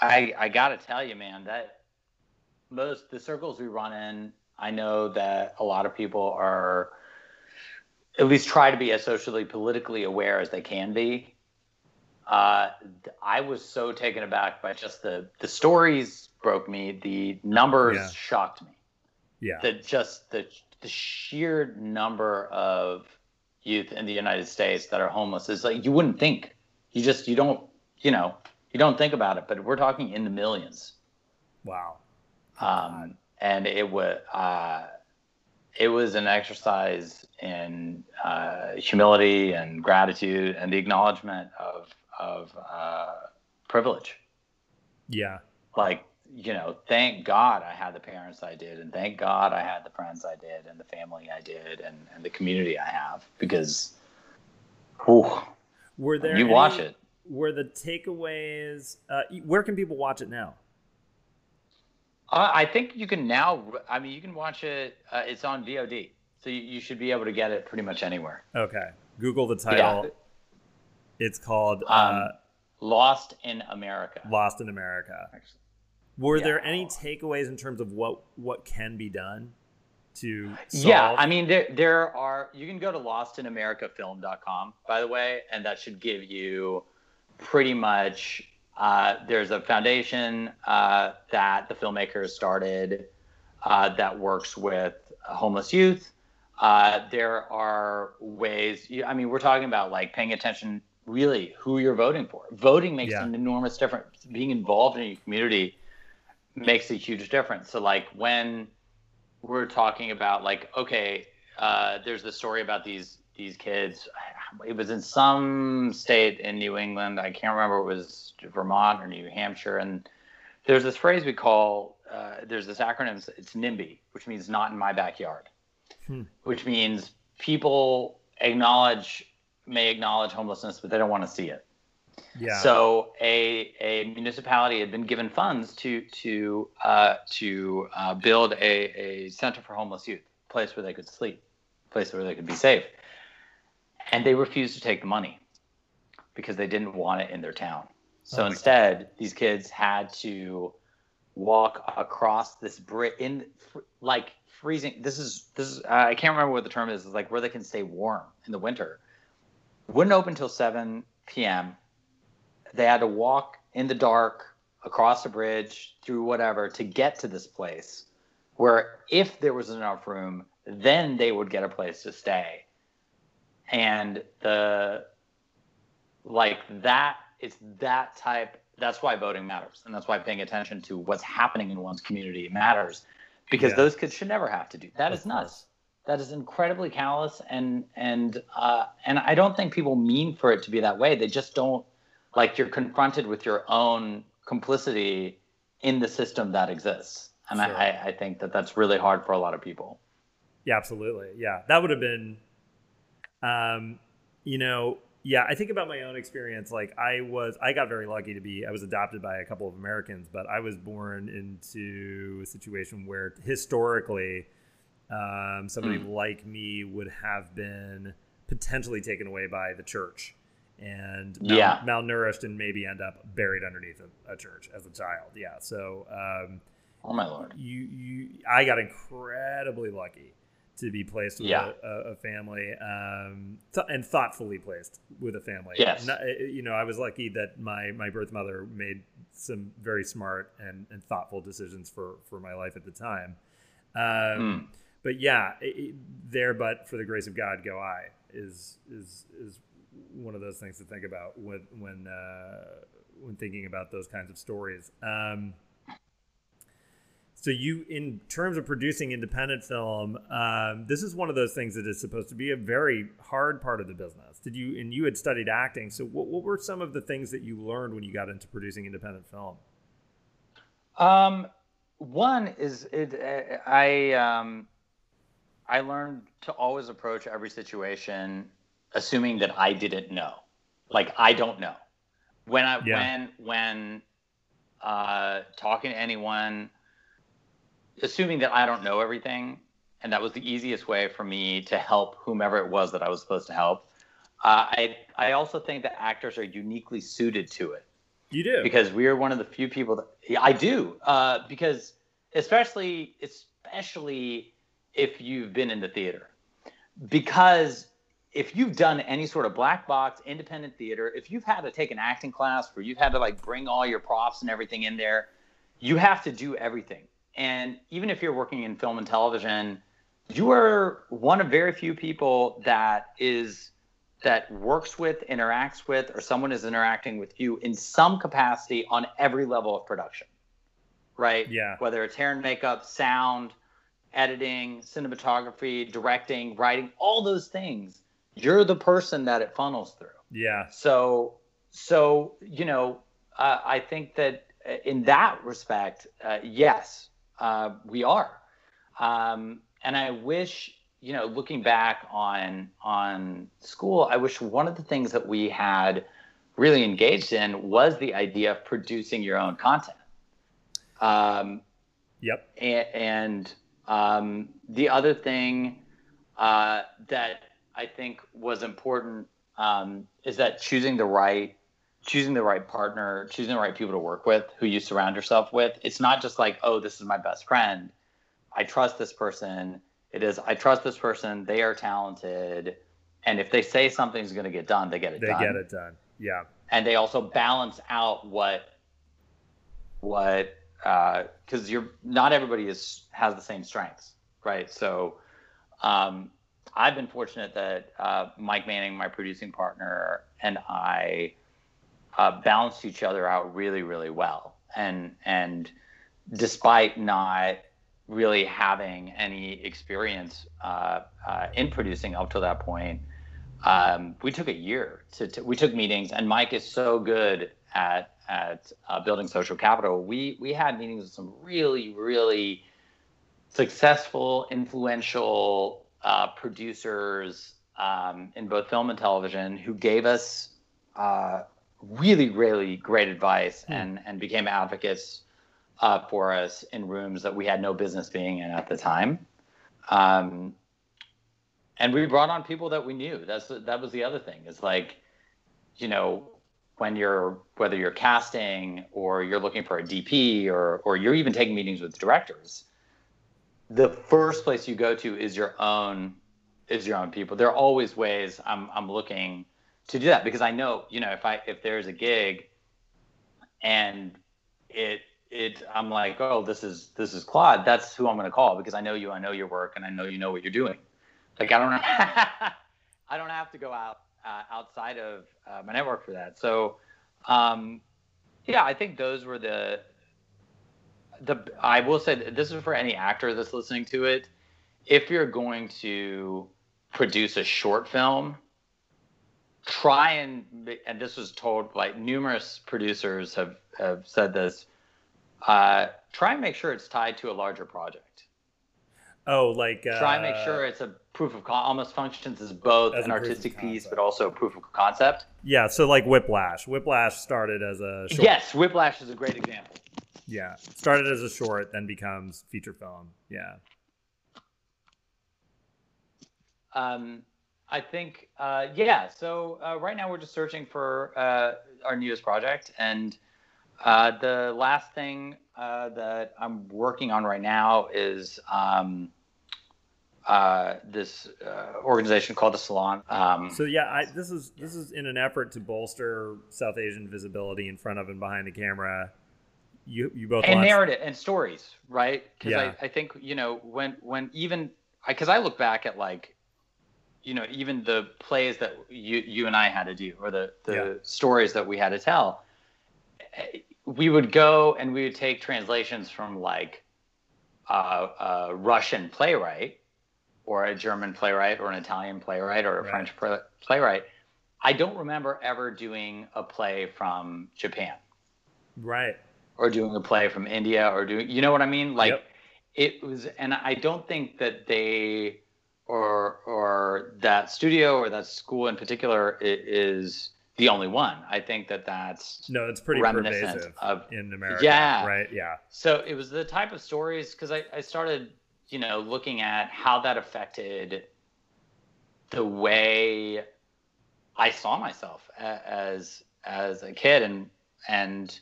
i i gotta tell you man that most the circles we run in i know that a lot of people are at least try to be as socially politically aware as they can be uh, I was so taken aback by just the the stories broke me. The numbers Yeah. shocked me. Yeah. The just the the sheer number of youth in the United States that are homeless is like you wouldn't think. You just you don't you know you don't think about it, but we're talking in the millions. wow. Um, and it was uh, it was an exercise in uh, humility and gratitude and the acknowledgement of of uh, privilege. Yeah. Like you know, thank God I had the parents I did, and thank God I had the friends I did, and the family I did, and, and the community I have because. whew, Were there you any- watch it. Were the takeaways? Uh, where can people watch it now? Uh, I think you can now. I mean, you can watch it. Uh, it's on VOD, so you, you should be able to get it pretty much anywhere. Okay. Google the title. It's called uh, Um, Lost in America. Lost in America. Actually. Were Yeah. there any takeaways in terms of what what can be done to solve? Yeah, I mean there there are you can go to lostinamericafilm.com by the way, and that should give you pretty much uh, there's a foundation uh, that the filmmakers started uh, that works with homeless youth. Uh, there are ways. I mean, we're talking about like paying attention really who you're voting for. Voting makes Yeah. an enormous difference. Being involved in your community makes a huge difference. So like when we're talking about like okay, uh, there's the story about these these kids. It was in some state in New England. I can't remember. It was Vermont or New Hampshire. And there's this phrase we call. Uh, there's this acronym. It's NIMBY, which means not in my backyard, Hmm. which means people acknowledge may acknowledge homelessness, but they don't want to see it. yeah. So a, a municipality had been given funds to to uh, to uh, build a, a center for homeless youth, a place where they could sleep, a place where they could be safe, and they refused to take the money because they didn't want it in their town. So Oh instead, these kids had to walk across this bridge in like freezing. This is this is I can't remember what the term is. It's like where they can stay warm in the winter. Wouldn't open till 7 p.m they had to walk in the dark across a bridge through whatever to get to this place where if there was enough room then they would get a place to stay and the like that it's that type that's why voting matters and that's why paying attention to what's happening in one's community matters because Yeah. those kids should never have to do that Of is nuts course. That is incredibly callous and and uh, and I don't think people mean for it to be that way. They just don't like you're confronted with your own complicity in the system that exists, and Sure. I, I, I think that that's really hard for a lot of people. Yeah, absolutely. Yeah, that would have been, um, you know, yeah. I think about my own experience. Like, I was, I got very lucky to be. I was adopted by a couple of Americans, but I was born into a situation where historically, um, somebody Mm. like me would have been potentially taken away by the church and mal- Yeah. malnourished and maybe end up buried underneath a, a church as a child. Yeah. So. Um, Oh my lord! you you I got incredibly lucky to be placed with Yeah. a, a, family um, th- and thoughtfully placed with a family. Yes. Not- eh, you know, I was lucky that my my birth mother made some very smart and, and thoughtful decisions for for my life at the time. Um, But yeah, it, it- there, but for the grace of God, go I is is is one of those things to think about when when uh, when thinking about those kinds of stories. Um, so you, in terms of producing independent film, um, this is one of those things that is supposed to be a very hard part of the business. Did you? And you had studied acting. So what, what were some of the things that you learned when you got into producing independent film? Um, one is it. I um, I learned to always approach every situation assuming that I didn't know. Like I don't know. When I Yeah. when when uh, talking to anyone, assuming that I don't know everything, and that was the easiest way for me to help whomever it was that I was supposed to help. Uh, I I also think that actors are uniquely suited to it You do because we are one of the few people that yeah, I do uh, because especially especially if you've been in the theater because if you've done any sort of black box independent theater if you've had to take an acting class where you've had to like bring all your props and everything in there you have to do everything and even if you're working in film and television you are one of very few people that is that works with, interacts with, or someone is interacting with you in some capacity on every level of production, right? Yeah. Whether it's hair and makeup, sound, editing, cinematography, directing, writing, all those things, you're the person that it funnels through. yeah, So, so you know, uh, I think that uh, in that respect, uh, yes, uh, we are. Um, and I wish, you know, looking back on on school, I wish one of the things that we had really engaged in was the idea of producing your own content. Um, yep, and, and um, the other thing uh, that I think was important um, is that choosing the right choosing the right partner, choosing the right people to work with, who you surround yourself with. It's not just like, oh, this is my best friend. I trust this person. It is I trust this person. They are talented, and if they say something's going to get done, they get it they done They get it done. Yeah, and they also balance out what what because you're not everybody is has the same strengths right? So um, i've been fortunate that uh, mike manning my producing partner and i uh, balanced each other out really really well. And and despite not really having any experience uh, uh, in producing up to that point um, we took a year to, to we took meetings and mike is so good at at uh, building social capital we we had meetings with some really really successful influential uh, producers um, in both film and television who gave us uh, really really great advice Hmm. and and became advocates uh, for us in rooms that we had no business being in at the time um, and we brought on people that we knew. That's that was the other thing. Is like, you know, when you're whether you're casting or you're looking for a DP or or you're even taking meetings with directors, the first place you go to is your own is your own people. There are always ways I'm I'm looking to do that because I know you know if I if there's a gig and it it I'm like oh this is this is Claude that's who I'm going to call because I know you I know your work and I know you know what you're doing like I don't I don't have to go out uh, outside of uh, my network for that. So, um, yeah, I think those were the the. I will say this is for any actor that's listening to it. If you're going to produce a short film, try and and this was told like numerous producers have have said this. Uh, try and make sure it's tied to a larger project. Oh, like uh, try and make sure it's a proof of con- almost functions as both as an artistic piece, but also a proof of concept. Yeah, so like Whiplash. Whiplash started as a short. Yes, Whiplash is a great example. Yeah, started as a short, then becomes feature film. Yeah. Um, I think, uh, yeah. So uh, right now we're just searching for uh, our newest project, and uh, the last thing uh, that I'm working on right now is um, uh, this organization called the Salon. Um, so yeah, I, this is this is in an effort to bolster South Asian visibility in front of and behind the camera. You you both and launched... narrative and stories, right? Because yeah. I, I think you know when when even because I, I look back at like you know even the plays that you you and I had to do or the the yeah. stories that we had to tell we would go and we would take translations from like uh, a Russian playwright or a German playwright or an Italian playwright or a right. French playwright. I don't remember ever doing a play from Japan. Right. Or doing a play from India or doing you know what I mean? Like yep. it was and I don't think that they or or that studio or that school in particular is the only one. I think that that's no, it's pretty reminiscent of in America. Yeah, right. Yeah. So it was the type of stories because I, I started, you know, looking at how that affected the way I saw myself as as a kid, and and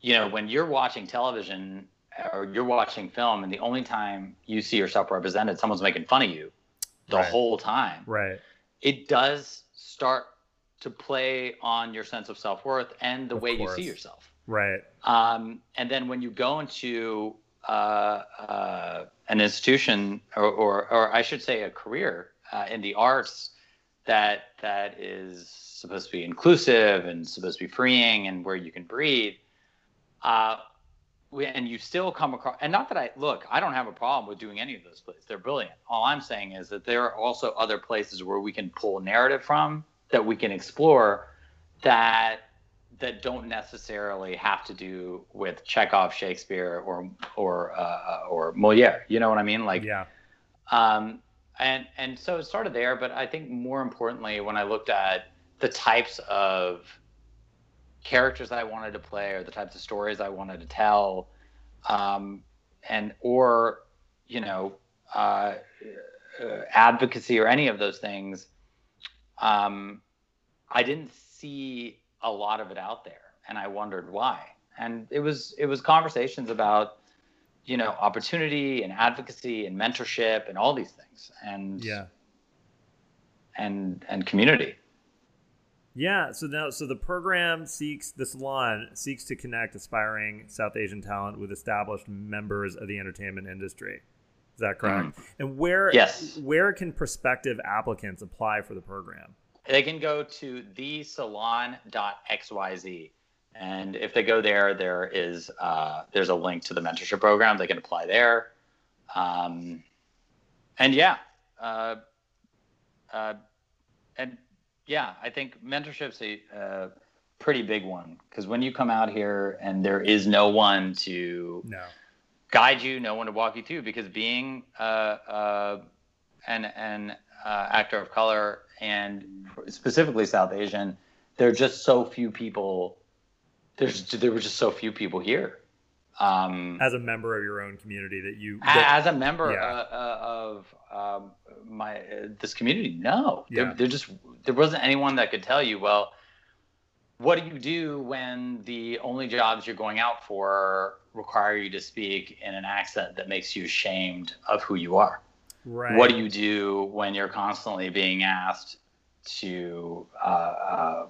you know, when you're watching television or you're watching film, and the only time you see yourself represented, someone's making fun of you the right. whole time. Right. It does start to play on your sense of self worth and the of way course. you see yourself. Right. Um, and then when you go into uh, uh, an institution, or, or, or, I should say, a career uh, in the arts that that is supposed to be inclusive and supposed to be freeing and where you can breathe. Uh, and you still come across and not that i look i don't have a problem with doing any of those places they're brilliant all i'm saying is that there are also other places where we can pull narrative from that we can explore that that don't necessarily have to do with chekhov shakespeare or or uh, or moliere you know what i mean like yeah um and and so it started there but i think more importantly when i looked at the types of characters I wanted to play or the types of stories I wanted to tell, um, and or you know uh, uh, advocacy or any of those things. Um, I didn't see a lot of it out there, and I wondered why. And it was it was conversations about you know opportunity and advocacy and mentorship and all these things and yeah and and community yeah, so now so the program seeks the salon seeks to connect aspiring South Asian talent with established members of the entertainment industry. Is that correct? Mm-hmm. And where yes. where can prospective applicants apply for the program? They can go to thesalon.xyz. And if they go there, there is uh, there's a link to the mentorship program. They can apply there. Um, and yeah, uh, uh, and yeah, I think mentorship's a uh, pretty big one because when you come out here and there is no one to no. Guide you, no one to walk you through, because being uh, uh, an an uh, actor of color and specifically South Asian, there are just so few people. There's there were just so few people here. Um, as a member of your own community that you that, as a member yeah. uh, uh, of um, my uh, this community no yeah. there, there, just there wasn't anyone that could tell you well what do you do when the only jobs you're going out for require you to speak in an accent that makes you ashamed of who you are right what do you do when you're constantly being asked to uh, uh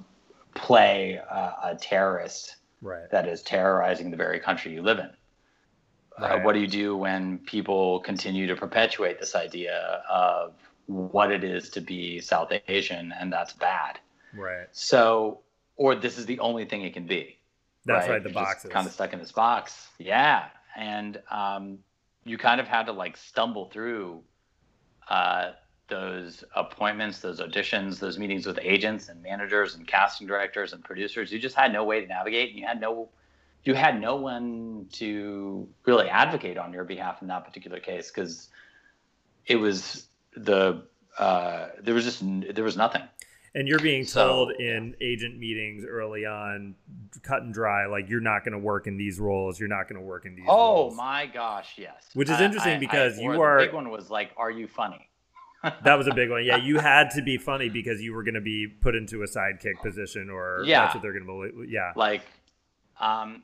play a terrorist right. that is terrorizing the very country you live in. Uh, right. Uh, what do you do when people continue to perpetuate this idea of what it is to be South Asian, and that's bad. Right. So, or this is the only thing it can be. That's right. right the box kind of stuck in this box. Yeah, and um, you kind of had to like stumble through uh, those appointments, those auditions, those meetings with agents and managers and casting directors and producers. You just had no way to navigate. And you had no, you had no one to really advocate on your behalf in that particular case because it was the uh, there was just there was nothing. And you're being told so, in agent meetings early on, cut and dry, like you're not going to work in these roles. You're not going to work in these. Oh roles. my gosh, yes. Which is interesting I, because I, you are. The big one was like, "Are you funny?" that was a big one. Yeah, you had to be funny because you were going to be put into a sidekick position, or yeah, that's what they're going to believe. Yeah, like, um,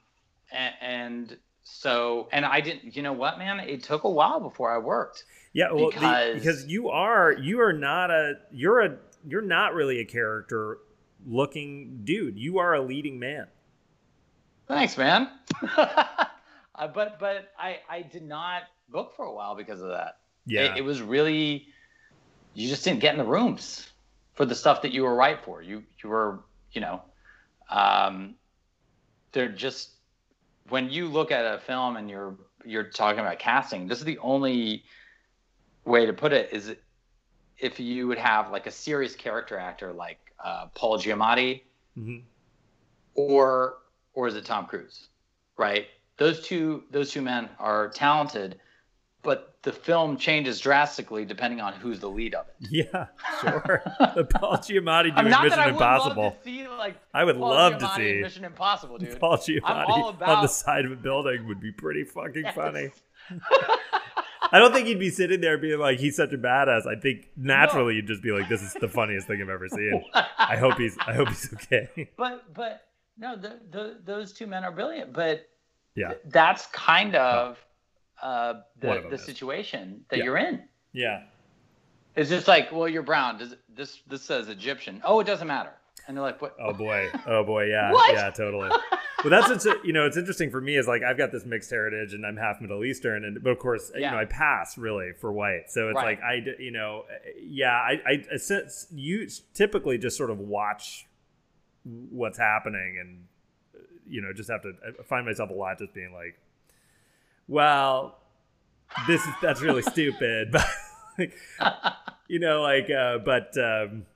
and, and so, and I didn't. You know what, man? It took a while before I worked. Yeah, well, because, the, because you are you are not a you're a you're not really a character looking dude. You are a leading man. Thanks, man. uh, but but I I did not book for a while because of that. Yeah, it, it, was really you just didn't get in the rooms for the stuff that you were right for. You you were you know, um, they're just when you look at a film and you're you're talking about casting. This is the only way to put it is if you would have like a serious character actor like uh, Paul Giamatti, mm-hmm. or or is it Tom Cruise? Right. Those two those two men are talented, but the film changes drastically depending on who's the lead of it. Yeah, sure. the Paul Giamatti doing Mission I Impossible. See, like, I would Paul love Giamatti to see Mission Impossible, dude. Paul Giamatti about... on the side of a building would be pretty fucking yes. funny. I don't think he'd be sitting there being like, he's such a badass. I think naturally no. you'd just be like, this is the funniest thing I've ever seen. I hope he's, I hope he's okay. But, but no, the, the, those two men are brilliant. But yeah, that's kind of uh, the, the situation that yeah. you're in. Yeah. It's just like, well, you're brown. Does this this says Egyptian? Oh, it doesn't matter. And they're like, what? Oh boy, oh boy, yeah, yeah, totally. But that's what's you know, it's interesting for me is like I've got this mixed heritage and I'm half Middle Eastern, and but of course, yeah. you know, I pass really for white. So it's right. like I, you know, yeah, I, I, I sense you typically just sort of watch what's happening and you know just have to I find myself a lot just being like, well, this is that's really stupid, but like, you know, like, uh, but. um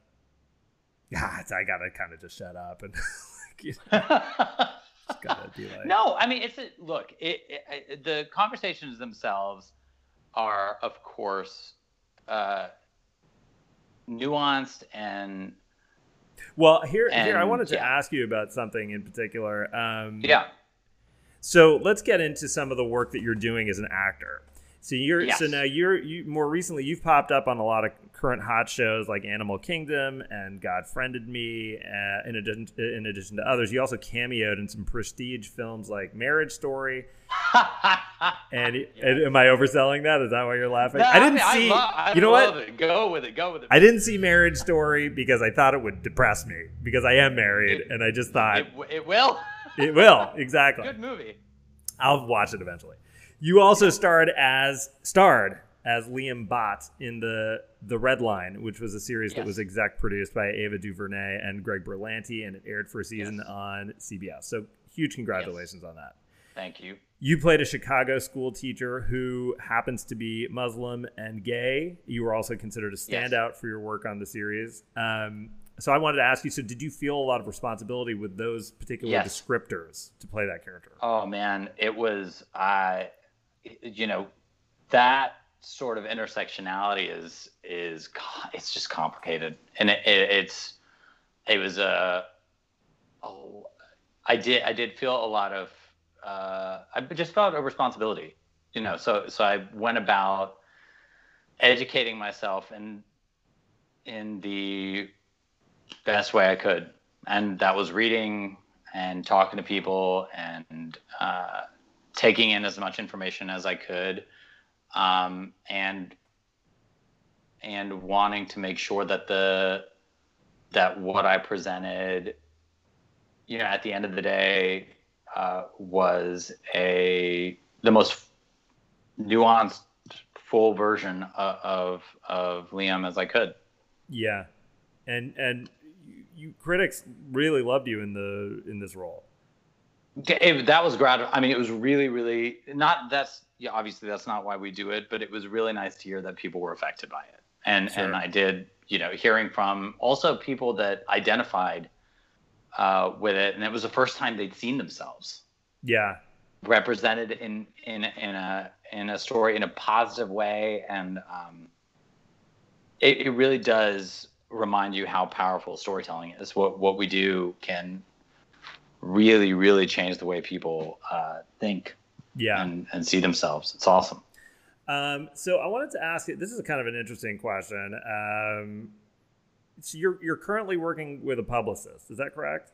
yeah, I gotta kind of just shut up and you know, gotta be like. No, I mean it's a, look. It, it, the conversations themselves are, of course, uh, nuanced and. Well, here, and, here, I wanted to yeah. ask you about something in particular. Um, yeah. So let's get into some of the work that you're doing as an actor. So you're yes. so now you're you more recently you've popped up on a lot of current hot shows like Animal Kingdom and God Friended Me. Uh, in addition in addition to others, you also cameoed in some prestige films like Marriage Story. and, yeah. and, am I overselling that? Is that why you're laughing? No, I didn't I see. I love, I you know what? It. Go with it. Go with it. I didn't see Marriage Story because I thought it would depress me because I am married, it, and I just thought it, it will. it will exactly. Good movie. I'll watch it eventually. You also starred as starred as Liam Bhatt in the the Red Line, which was a series yes. that was exec produced by Ava DuVernay and Greg Berlanti, and it aired for a season yes. on CBS. So huge congratulations yes. on that. Thank you. You played a Chicago school teacher who happens to be Muslim and gay. You were also considered a standout for your work on the series. Um, so I wanted to ask you: So, did you feel a lot of responsibility with those particular descriptors to play that character? Oh man, it was I. You know, that sort of intersectionality is is it's just complicated, and it, it, it's it was a, a I did I did feel a lot of uh, I just felt a responsibility, you know. So so I went about educating myself in in the best way I could, and that was reading and talking to people and uh, taking in as much information as I could, um, and and wanting to make sure that the that what I presented, you know, at the end of the day, uh, was a the most nuanced, full version of, of of Liam as I could. Yeah, and and you, you critics really loved you in the in this role. It, that was grad. I mean, it was really, really not. That's yeah. Obviously, that's not why we do it, but it was really nice to hear that people were affected by it, and Sure. and I did, you know, hearing from also people that identified uh, with it, and it was the first time they'd seen themselves Yeah, represented in in in a in a story in a positive way, and um, it, it really does remind you how powerful storytelling is. What what we do can really really change the way people uh, think yeah. and, and see themselves. It's awesome. Um, so I wanted to ask you. This is kind of an interesting question. Um, so you're you're currently working with a publicist. Is that correct?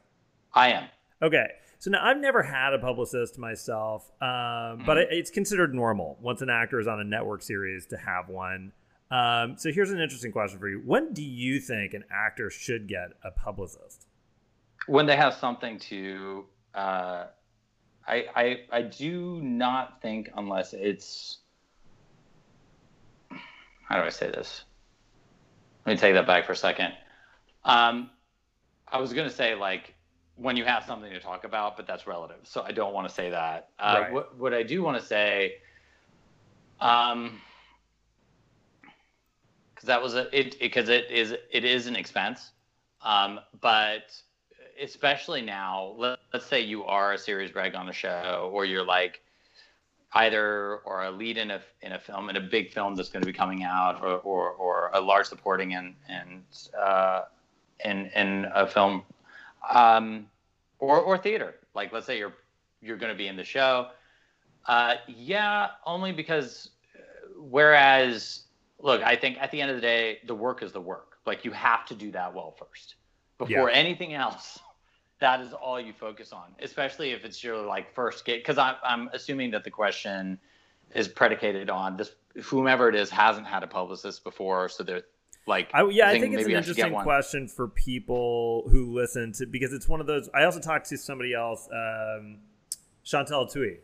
I am. Okay. So now I've never had a publicist myself, um, but it, it's considered normal once an actor is on a network series to have one. Um, so here's an interesting question for you: When do you think an actor should get a publicist? When they have something to, uh, I, I I do not think unless it's how do I say this? Let me take that back for a second. Um, I was gonna say like when you have something to talk about, but that's relative, so I don't want to say that. Uh, Right. What what I do want to say, um, because that was a it because it is it is an expense, um, but especially now, let, let's say you are a series reg on a show, or you're like either or a lead in a in a film in a big film that's going to be coming out, or or, or a large supporting in in uh, in in a film, um, or or theater. Like let's say you're you're going to be in the show. Uh, yeah, only because uh, whereas look, I think at the end of the day, the work is the work. Like you have to do that well first before anything else. That is all you focus on, especially if it's your like first gig. Because I'm I'm assuming that the question is predicated on this whomever it is hasn't had a publicist before, so they're like I, yeah, I think think it's an maybe I should get interesting question for people who listen to because it's one of those. I also talked to somebody else, um, Chantal Thuy.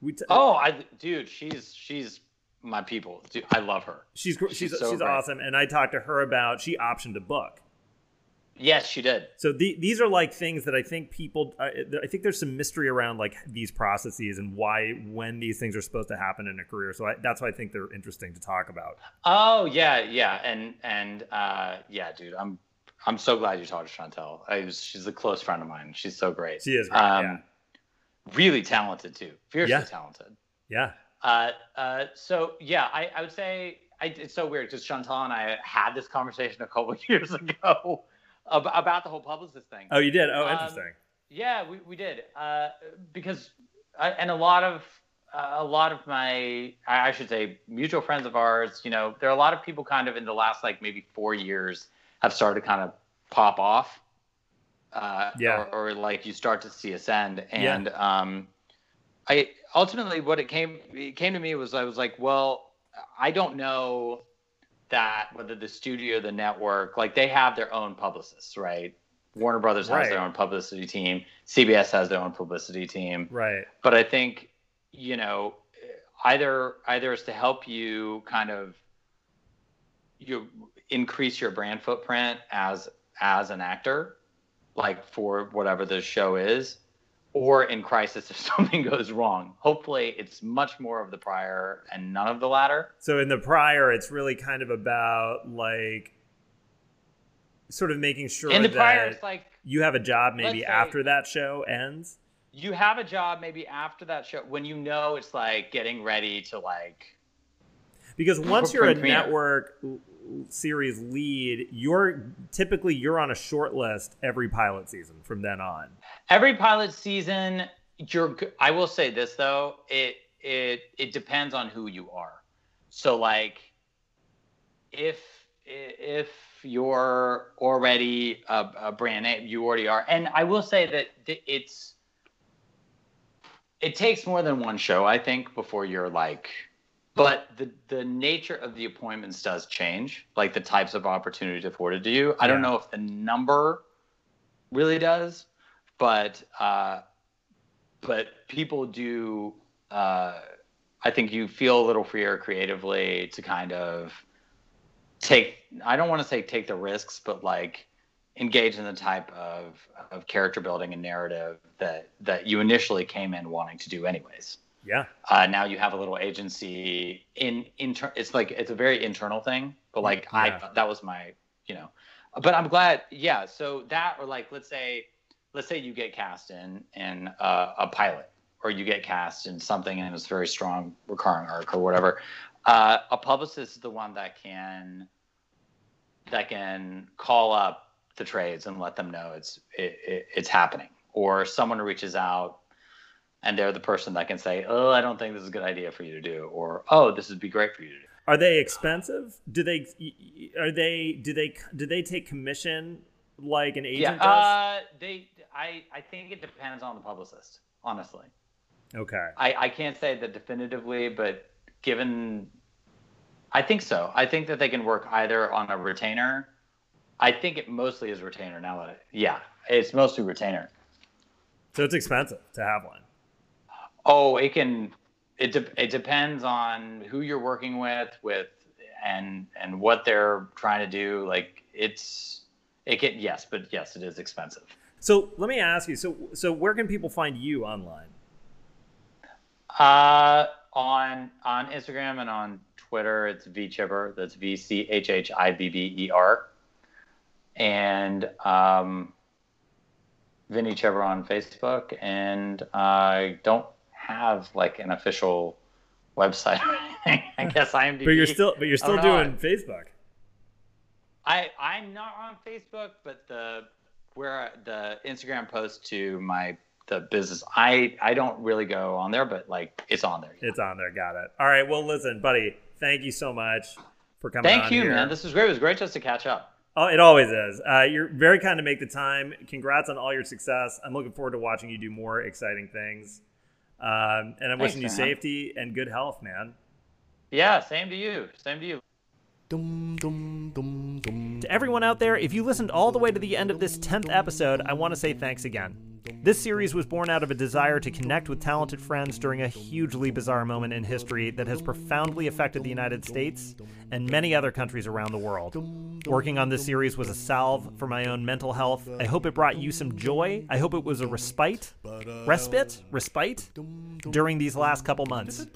We t- Oh, I dude, she's she's my people. Dude, I love her. she's she's she's she's, so great. awesome, and I talked to her about she optioned a book. Yes, she did. So the, these are like things that I think people. I, I think there's some mystery around like these processes and why when these things are supposed to happen in a career. So I, that's why I think they're interesting to talk about. Oh yeah, yeah, and and uh, yeah, dude, I'm I'm so glad you talked to Chantal. I was, she's a close friend of mine. She's so great. She is great, yeah. Really talented too. Fiercely Yeah. talented. Yeah, Uh, uh, so yeah, I, I would say I, it's so weird because Chantal and I had this conversation a couple of years ago ab- about the whole publicist thing. Oh, you did. Oh, Um, interesting. Yeah, we, we did uh, because I, and a lot of uh, a lot of my I should say mutual friends of ours. You know, there are a lot of people kind of in the last like maybe four years have started to kind of pop off. Uh, Yeah. Or, or like you start to see ascend, and um, I ultimately what it came it came to me was I was like, well, I don't know that whether the studio, the network, like they have their own publicists, right? Warner Brothers has their own publicity team. CBS has their own publicity team. Right. But I think, you know, either either is to help you kind of you increase your brand footprint as as an actor, like for whatever the show is, or in crisis if something goes wrong. Hopefully, it's much more of the prior and none of the latter. So in the prior, it's really kind of about like sort of making sure In the that prior, it's like you have a job maybe Let's say- after that show ends. you have a job maybe after that show when you know it's like getting ready to like Because once you're a premiere. network series lead, you're typically you're on a short list every pilot season from then on. every pilot season you're i will say this though it it it depends on who you are so like if if you're already a, a brand name you already are and i will say that it's it takes more than one show i think before you're like but the the nature of the appointments does change like the types of opportunities afforded to you i don't Yeah. know if the number really does but uh, but people do. Uh, I think you feel a little freer creatively to kind of take I don't want to say take the risks, but like engage in the type of of character building and narrative that that you initially came in wanting to do anyways. Yeah. Uh, now you have a little agency in inter- It's like it's a very internal thing, but like Yeah. I that was my you know, but I'm glad. Yeah. So that or like let's say let's say you get cast in in uh, a pilot or you get cast in something and it's very strong recurring arc or whatever. Uh, a publicist is the one that can that can call up the trades and let them know it's it, it, it's happening or someone reaches out and they're the person that can say oh i don't think this is a good idea for you to do or oh this would be great for you to do Are they expensive? Do they are they do they do they take commission like an agent does? yeah uh, they i i think it depends on the publicist honestly? Okay. i i can't say that definitively but given i think so i think that they can work either on a retainer i think it mostly is retainer now that I- yeah it's mostly retainer So it's expensive to have one. Oh, it can. It de- it depends on who you're working with, with and and what they're trying to do. Like it's it can yes, but yes, it is expensive. So let me ask you. So so where can people find you online? Uh, on on Instagram and on Twitter, it's vchhibber. That's V C H H I B B E R. And um, Vinny Chhibber on Facebook, and I don't have like an official website. or anything. I guess IMDb. But you're still but you're still Oh, doing Facebook. I I'm not on Facebook, but the where the Instagram post to my the business, I I don't really go on there, but like it's on there. It's on there. Got it. All right. Well, listen, buddy. Thank you so much for coming. Thank you, here. man. This was great. It was great just to catch up. Oh, it always is. Uh, you're very kind to make the time. Congrats on all your success. I'm looking forward to watching you do more exciting things. Um, and I'm Thanks, wishing you man. safety and good health, man. Yeah, same to you. Same to you. To everyone out there, if you listened all the way to the end of this 10th episode, I want to say thanks again. This series was born out of a desire to connect with talented friends during a hugely bizarre moment in history that has profoundly affected the United States and many other countries around the world. Working on this series was a salve for my own mental health. I hope it brought you some joy. I hope it was a respite, respite, respite during these last couple months.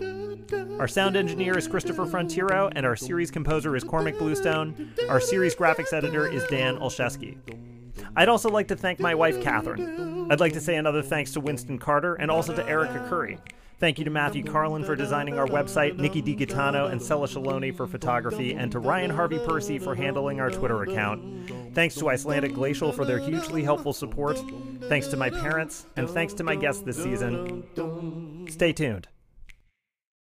Our sound engineer is Christopher Frontiero, and our series composer is Cormac Bluestone. Our series graphics editor is Dan Olszewski. I'd also like to thank my wife, Catherine. I'd like to say another thanks to Winston Carter and also to Erica Curry. Thank you to Matthew Carlin for designing our website, Nikki DiGitano and Sella Shaloni for photography, and to Ryan Harvey Percy for handling our Twitter account. Thanks to Icelandic Glacial for their hugely helpful support. Thanks to my parents, and thanks to my guests this season. Stay tuned.